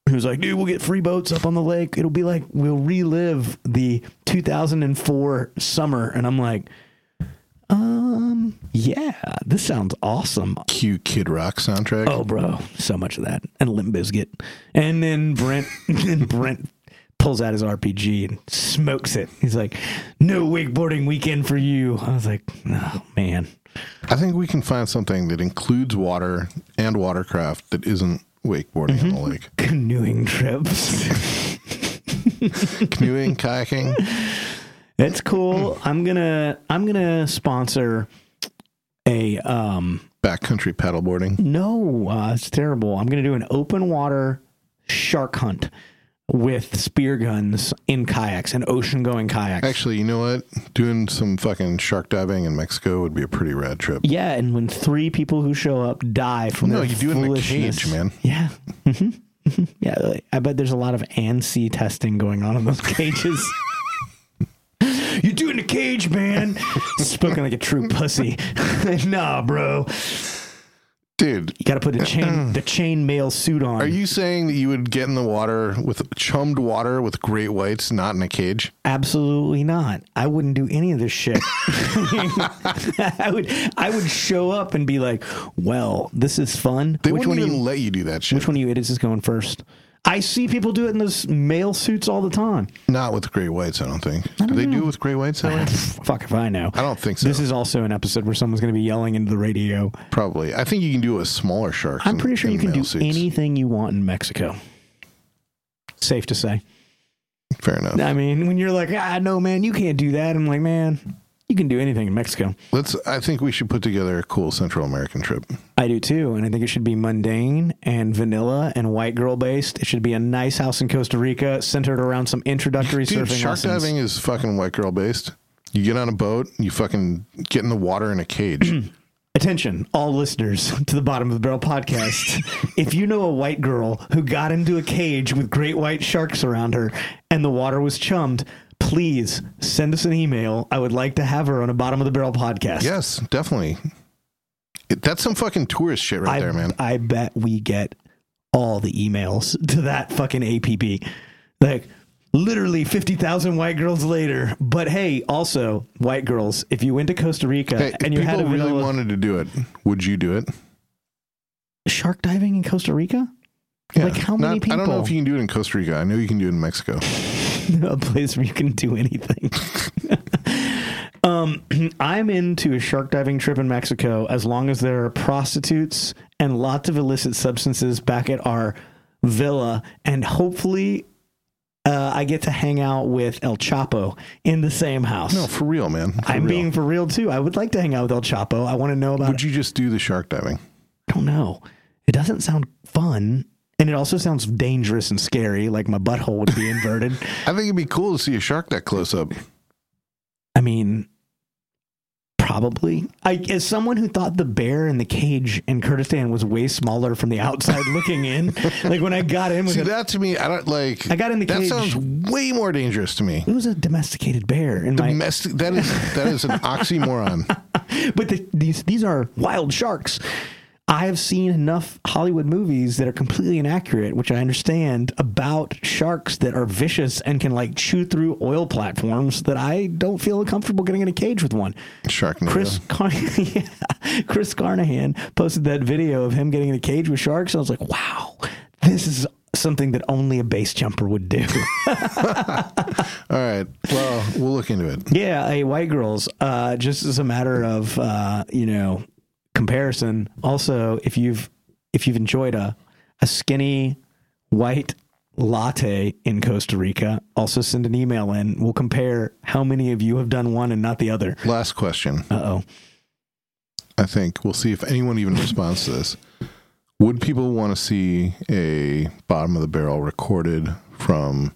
[SPEAKER 1] He was like, dude, we'll get free boats up on the lake. It'll be like we'll relive the 2004 summer. And I'm like, um, yeah, this sounds awesome.
[SPEAKER 2] Cute Kid Rock soundtrack.
[SPEAKER 1] Oh, bro, so much of that, and Limp Bizkit, and then Brent, [laughs] and Brent pulls out his RPG and smokes it. He's like, "No wakeboarding weekend for you." I was like, "Oh man."
[SPEAKER 2] I think we can find something that includes water and watercraft that isn't wakeboarding on the lake.
[SPEAKER 1] Canoeing trips. [laughs]
[SPEAKER 2] Canoeing, kayaking.
[SPEAKER 1] It's cool. I'm gonna I'm gonna sponsor a um
[SPEAKER 2] backcountry paddleboarding.
[SPEAKER 1] no, uh, it's terrible. I'm gonna do an open water shark hunt with spear guns in kayaks and ocean going kayaks.
[SPEAKER 2] Actually, you know what? Doing some fucking shark diving in Mexico would be a pretty rad trip.
[SPEAKER 1] Yeah, and when three people who show up die from
[SPEAKER 2] No, you do it in a cage, man.
[SPEAKER 1] Yeah, hmm yeah. like, I bet there's a lot of ANSI testing going on in those [laughs] cages. you do it in a cage, man. [laughs] Spoken like a true pussy. [laughs] nah, bro.
[SPEAKER 2] Dude,
[SPEAKER 1] You got to put [clears throat] the chain the chain mail suit on.
[SPEAKER 2] are you saying that you would get in the water with chummed water with great whites, not in a cage?
[SPEAKER 1] Absolutely not. I wouldn't do any of this shit. [laughs] [laughs] I would I would show up and be like, "Well, this is fun."
[SPEAKER 2] They
[SPEAKER 1] Which
[SPEAKER 2] wouldn't
[SPEAKER 1] one of
[SPEAKER 2] even
[SPEAKER 1] you
[SPEAKER 2] let you do that shit.
[SPEAKER 1] Which one of you idiots is going first? I see people do it in those mail suits all the time.
[SPEAKER 2] Not with gray whites, I don't think. do they do it with gray whites? That way? [laughs]
[SPEAKER 1] Fuck if I know.
[SPEAKER 2] I don't think so.
[SPEAKER 1] This is also an episode where someone's going to be yelling into the radio.
[SPEAKER 2] Probably. I think you can do it with smaller sharks.
[SPEAKER 1] I'm
[SPEAKER 2] in-
[SPEAKER 1] pretty sure you can do
[SPEAKER 2] suits.
[SPEAKER 1] anything you want in Mexico. Safe to say.
[SPEAKER 2] Fair enough.
[SPEAKER 1] I mean, when you're like, ah, no, man, you can't do that. I'm like, man, you can do anything in Mexico.
[SPEAKER 2] Let's. I think we should put together a cool Central American trip.
[SPEAKER 1] I do too, and I think it should be mundane and vanilla and white girl based. It should be a nice house in Costa Rica centered around some introductory
[SPEAKER 2] Dude,
[SPEAKER 1] surfing
[SPEAKER 2] shark
[SPEAKER 1] lessons.
[SPEAKER 2] diving is fucking white girl based. You get on a boat, you fucking get in the water in a cage. [clears throat]
[SPEAKER 1] Attention, all listeners to the Bottom of the Barrel podcast. [laughs] if you know a white girl who got into a cage with great white sharks around her and the water was chummed, please send us an email. I would like to have her on a Bottom of the Barrel podcast.
[SPEAKER 2] yes, definitely. That's some fucking tourist shit right
[SPEAKER 1] I,
[SPEAKER 2] there, man.
[SPEAKER 1] I bet we get all the emails [laughs] to that fucking APP. Like, literally 50,000 white girls later. But hey, also, white girls, if you went to Costa Rica
[SPEAKER 2] Hey,
[SPEAKER 1] and you had a
[SPEAKER 2] really
[SPEAKER 1] vanilla
[SPEAKER 2] wanted to do it, would you do it?
[SPEAKER 1] shark diving in Costa Rica? Like, how many people
[SPEAKER 2] I don't know if you can do it in Costa Rica. I know you can do it in Mexico. [laughs]
[SPEAKER 1] a place where you can do anything. [laughs] um, [clears throat] I'm into a shark diving trip in Mexico as long as there are prostitutes and lots of illicit substances back at our villa, and hopefully. Uh, I get to hang out with El Chapo in the same house.
[SPEAKER 2] No, for real, man. For
[SPEAKER 1] I'm
[SPEAKER 2] real.
[SPEAKER 1] being for real too. I would like to hang out with El Chapo. I want to know about.
[SPEAKER 2] Would you just do the shark diving?
[SPEAKER 1] I don't know. It doesn't sound fun, and it also sounds dangerous and scary. Like my butthole would be inverted. [laughs]
[SPEAKER 2] I think it'd be cool to see a shark that close up.
[SPEAKER 1] I mean, probably. I, as someone who thought the bear in the cage in Kurdistan was way smaller from the outside [laughs] looking in, like when I got in with
[SPEAKER 2] See
[SPEAKER 1] it,
[SPEAKER 2] that to me, I don't like.
[SPEAKER 1] I got in the
[SPEAKER 2] that
[SPEAKER 1] cage.
[SPEAKER 2] That sounds way more dangerous to me.
[SPEAKER 1] it was a domesticated bear in my.
[SPEAKER 2] Domestic. That is that is an [laughs] oxymoron.
[SPEAKER 1] But the, these these are wild sharks. I have seen enough Hollywood movies that are completely inaccurate, which I understand about sharks that are vicious and can like chew through oil platforms that I don't feel comfortable getting in a cage with one.
[SPEAKER 2] Sharknado.
[SPEAKER 1] Chris Car- [laughs] yeah. Chris Carnahan posted that video of him getting in a cage with sharks. And I was like, wow, this is something that only a base jumper would do. [laughs]
[SPEAKER 2] All right. Well, we'll look into it.
[SPEAKER 1] yeah, hey, white girls, uh, just as a matter of uh, you know comparison. Also, if you've if you've enjoyed a a skinny white latte in Costa Rica, also send an email in. We'll compare how many of you have done one and not the other.
[SPEAKER 2] Last question.
[SPEAKER 1] Uh oh.
[SPEAKER 2] I think we'll see if anyone even responds to this. Would people want to see a bottom of the barrel recorded from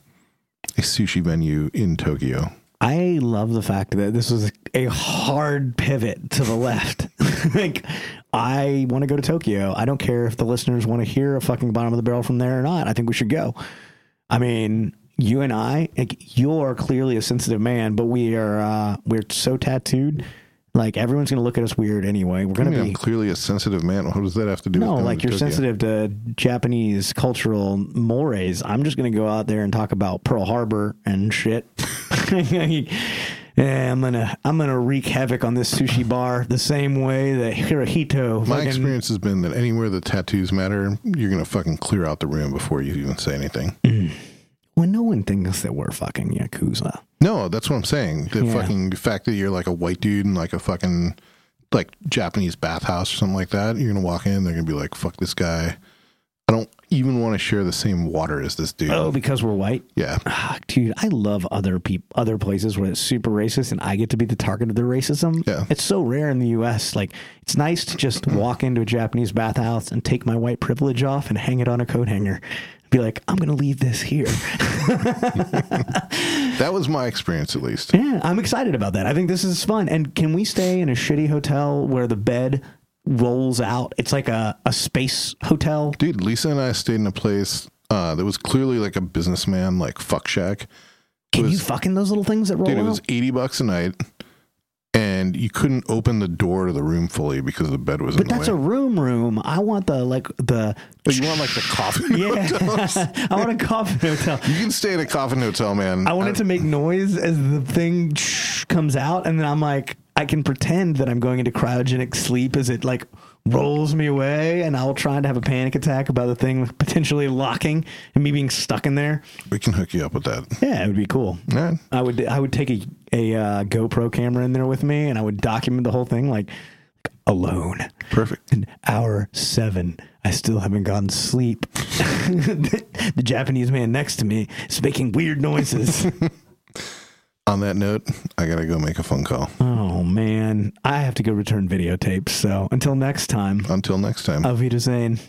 [SPEAKER 2] a sushi venue in Tokyo?
[SPEAKER 1] I love the fact that this was a hard pivot to the left. [laughs] [laughs] like, I want to go to Tokyo. I don't care if the listeners want to hear a fucking bottom of the barrel from there or not. I think we should go. I mean, you and I, like, you're clearly a sensitive man, but we are, uh, we're so tattooed. Like, everyone's going to look at us weird anyway. We're
[SPEAKER 2] I
[SPEAKER 1] going
[SPEAKER 2] mean,
[SPEAKER 1] to
[SPEAKER 2] I'm
[SPEAKER 1] be.
[SPEAKER 2] clearly a sensitive man. What does that have to do
[SPEAKER 1] No,
[SPEAKER 2] with
[SPEAKER 1] like you're
[SPEAKER 2] Tokyo?
[SPEAKER 1] sensitive to Japanese cultural mores. I'm just going to go out there and talk about Pearl Harbor and shit. [laughs] yeah, I'm gonna I'm gonna wreak havoc on this sushi bar the same way that Hirohito.
[SPEAKER 2] My
[SPEAKER 1] fucking-
[SPEAKER 2] experience has been that anywhere the tattoos matter, you're to fucking clear out the room before you even say anything. Mm.
[SPEAKER 1] Well, no one thinks that we're fucking yakuza.
[SPEAKER 2] No, that's what I'm saying. The
[SPEAKER 1] Yeah.
[SPEAKER 2] fucking fact that you're like a white dude in like a fucking like Japanese bathhouse or something like that, you're gonna walk in, they're gonna be like, "Fuck this guy." I don't even want to share the same water as this dude.
[SPEAKER 1] Oh, because we're white.
[SPEAKER 2] Yeah,
[SPEAKER 1] Ah, dude, I love other people, other places where it's super racist, and I get to be the target of their racism.
[SPEAKER 2] Yeah.
[SPEAKER 1] it's so rare in the U.S. Like, it's nice to just walk into a Japanese bathhouse and take my white privilege off and hang it on a coat hanger. Be like, I'm gonna leave this here. [laughs] [laughs]
[SPEAKER 2] that was my experience at least.
[SPEAKER 1] yeah, I'm excited about that. I think this is fun. And can we stay in a shitty hotel where the bed rolls out? It's like a, a space hotel.
[SPEAKER 2] Dude, Lisa and I stayed in a place uh, that was clearly like a businessman, like fuck shack.
[SPEAKER 1] Can you
[SPEAKER 2] was-
[SPEAKER 1] fuck in those little things that roll
[SPEAKER 2] Dude, it
[SPEAKER 1] out?
[SPEAKER 2] was eighty bucks a night, and you couldn't open the door to the room fully because the bed was
[SPEAKER 1] but
[SPEAKER 2] in the
[SPEAKER 1] that's a room room. I want the like the
[SPEAKER 2] but you want like the coffin? [laughs]
[SPEAKER 1] yeah. [laughs] I want a coffin hotel.
[SPEAKER 2] You can stay in a coffin hotel, man.
[SPEAKER 1] I want it to make noise as the thing comes out, and then I'm like, I can pretend that I'm going into cryogenic sleep as it like rolls me away, and I'll try to have a panic attack about the thing potentially locking and me being stuck in there.
[SPEAKER 2] we can hook you up with that.
[SPEAKER 1] Yeah, it would be cool.
[SPEAKER 2] Right.
[SPEAKER 1] I would I would take a a uh, GoPro camera in there with me, and I would document the whole thing like alone.
[SPEAKER 2] Perfect.
[SPEAKER 1] In hour seven, I still haven't gotten sleep. [laughs] the Japanese man next to me is making weird noises. [laughs]
[SPEAKER 2] On that note, I gotta go make a phone call.
[SPEAKER 1] oh man, I have to go return videotapes. So until next time,
[SPEAKER 2] Until next time.
[SPEAKER 1] Auf Wiedersehen.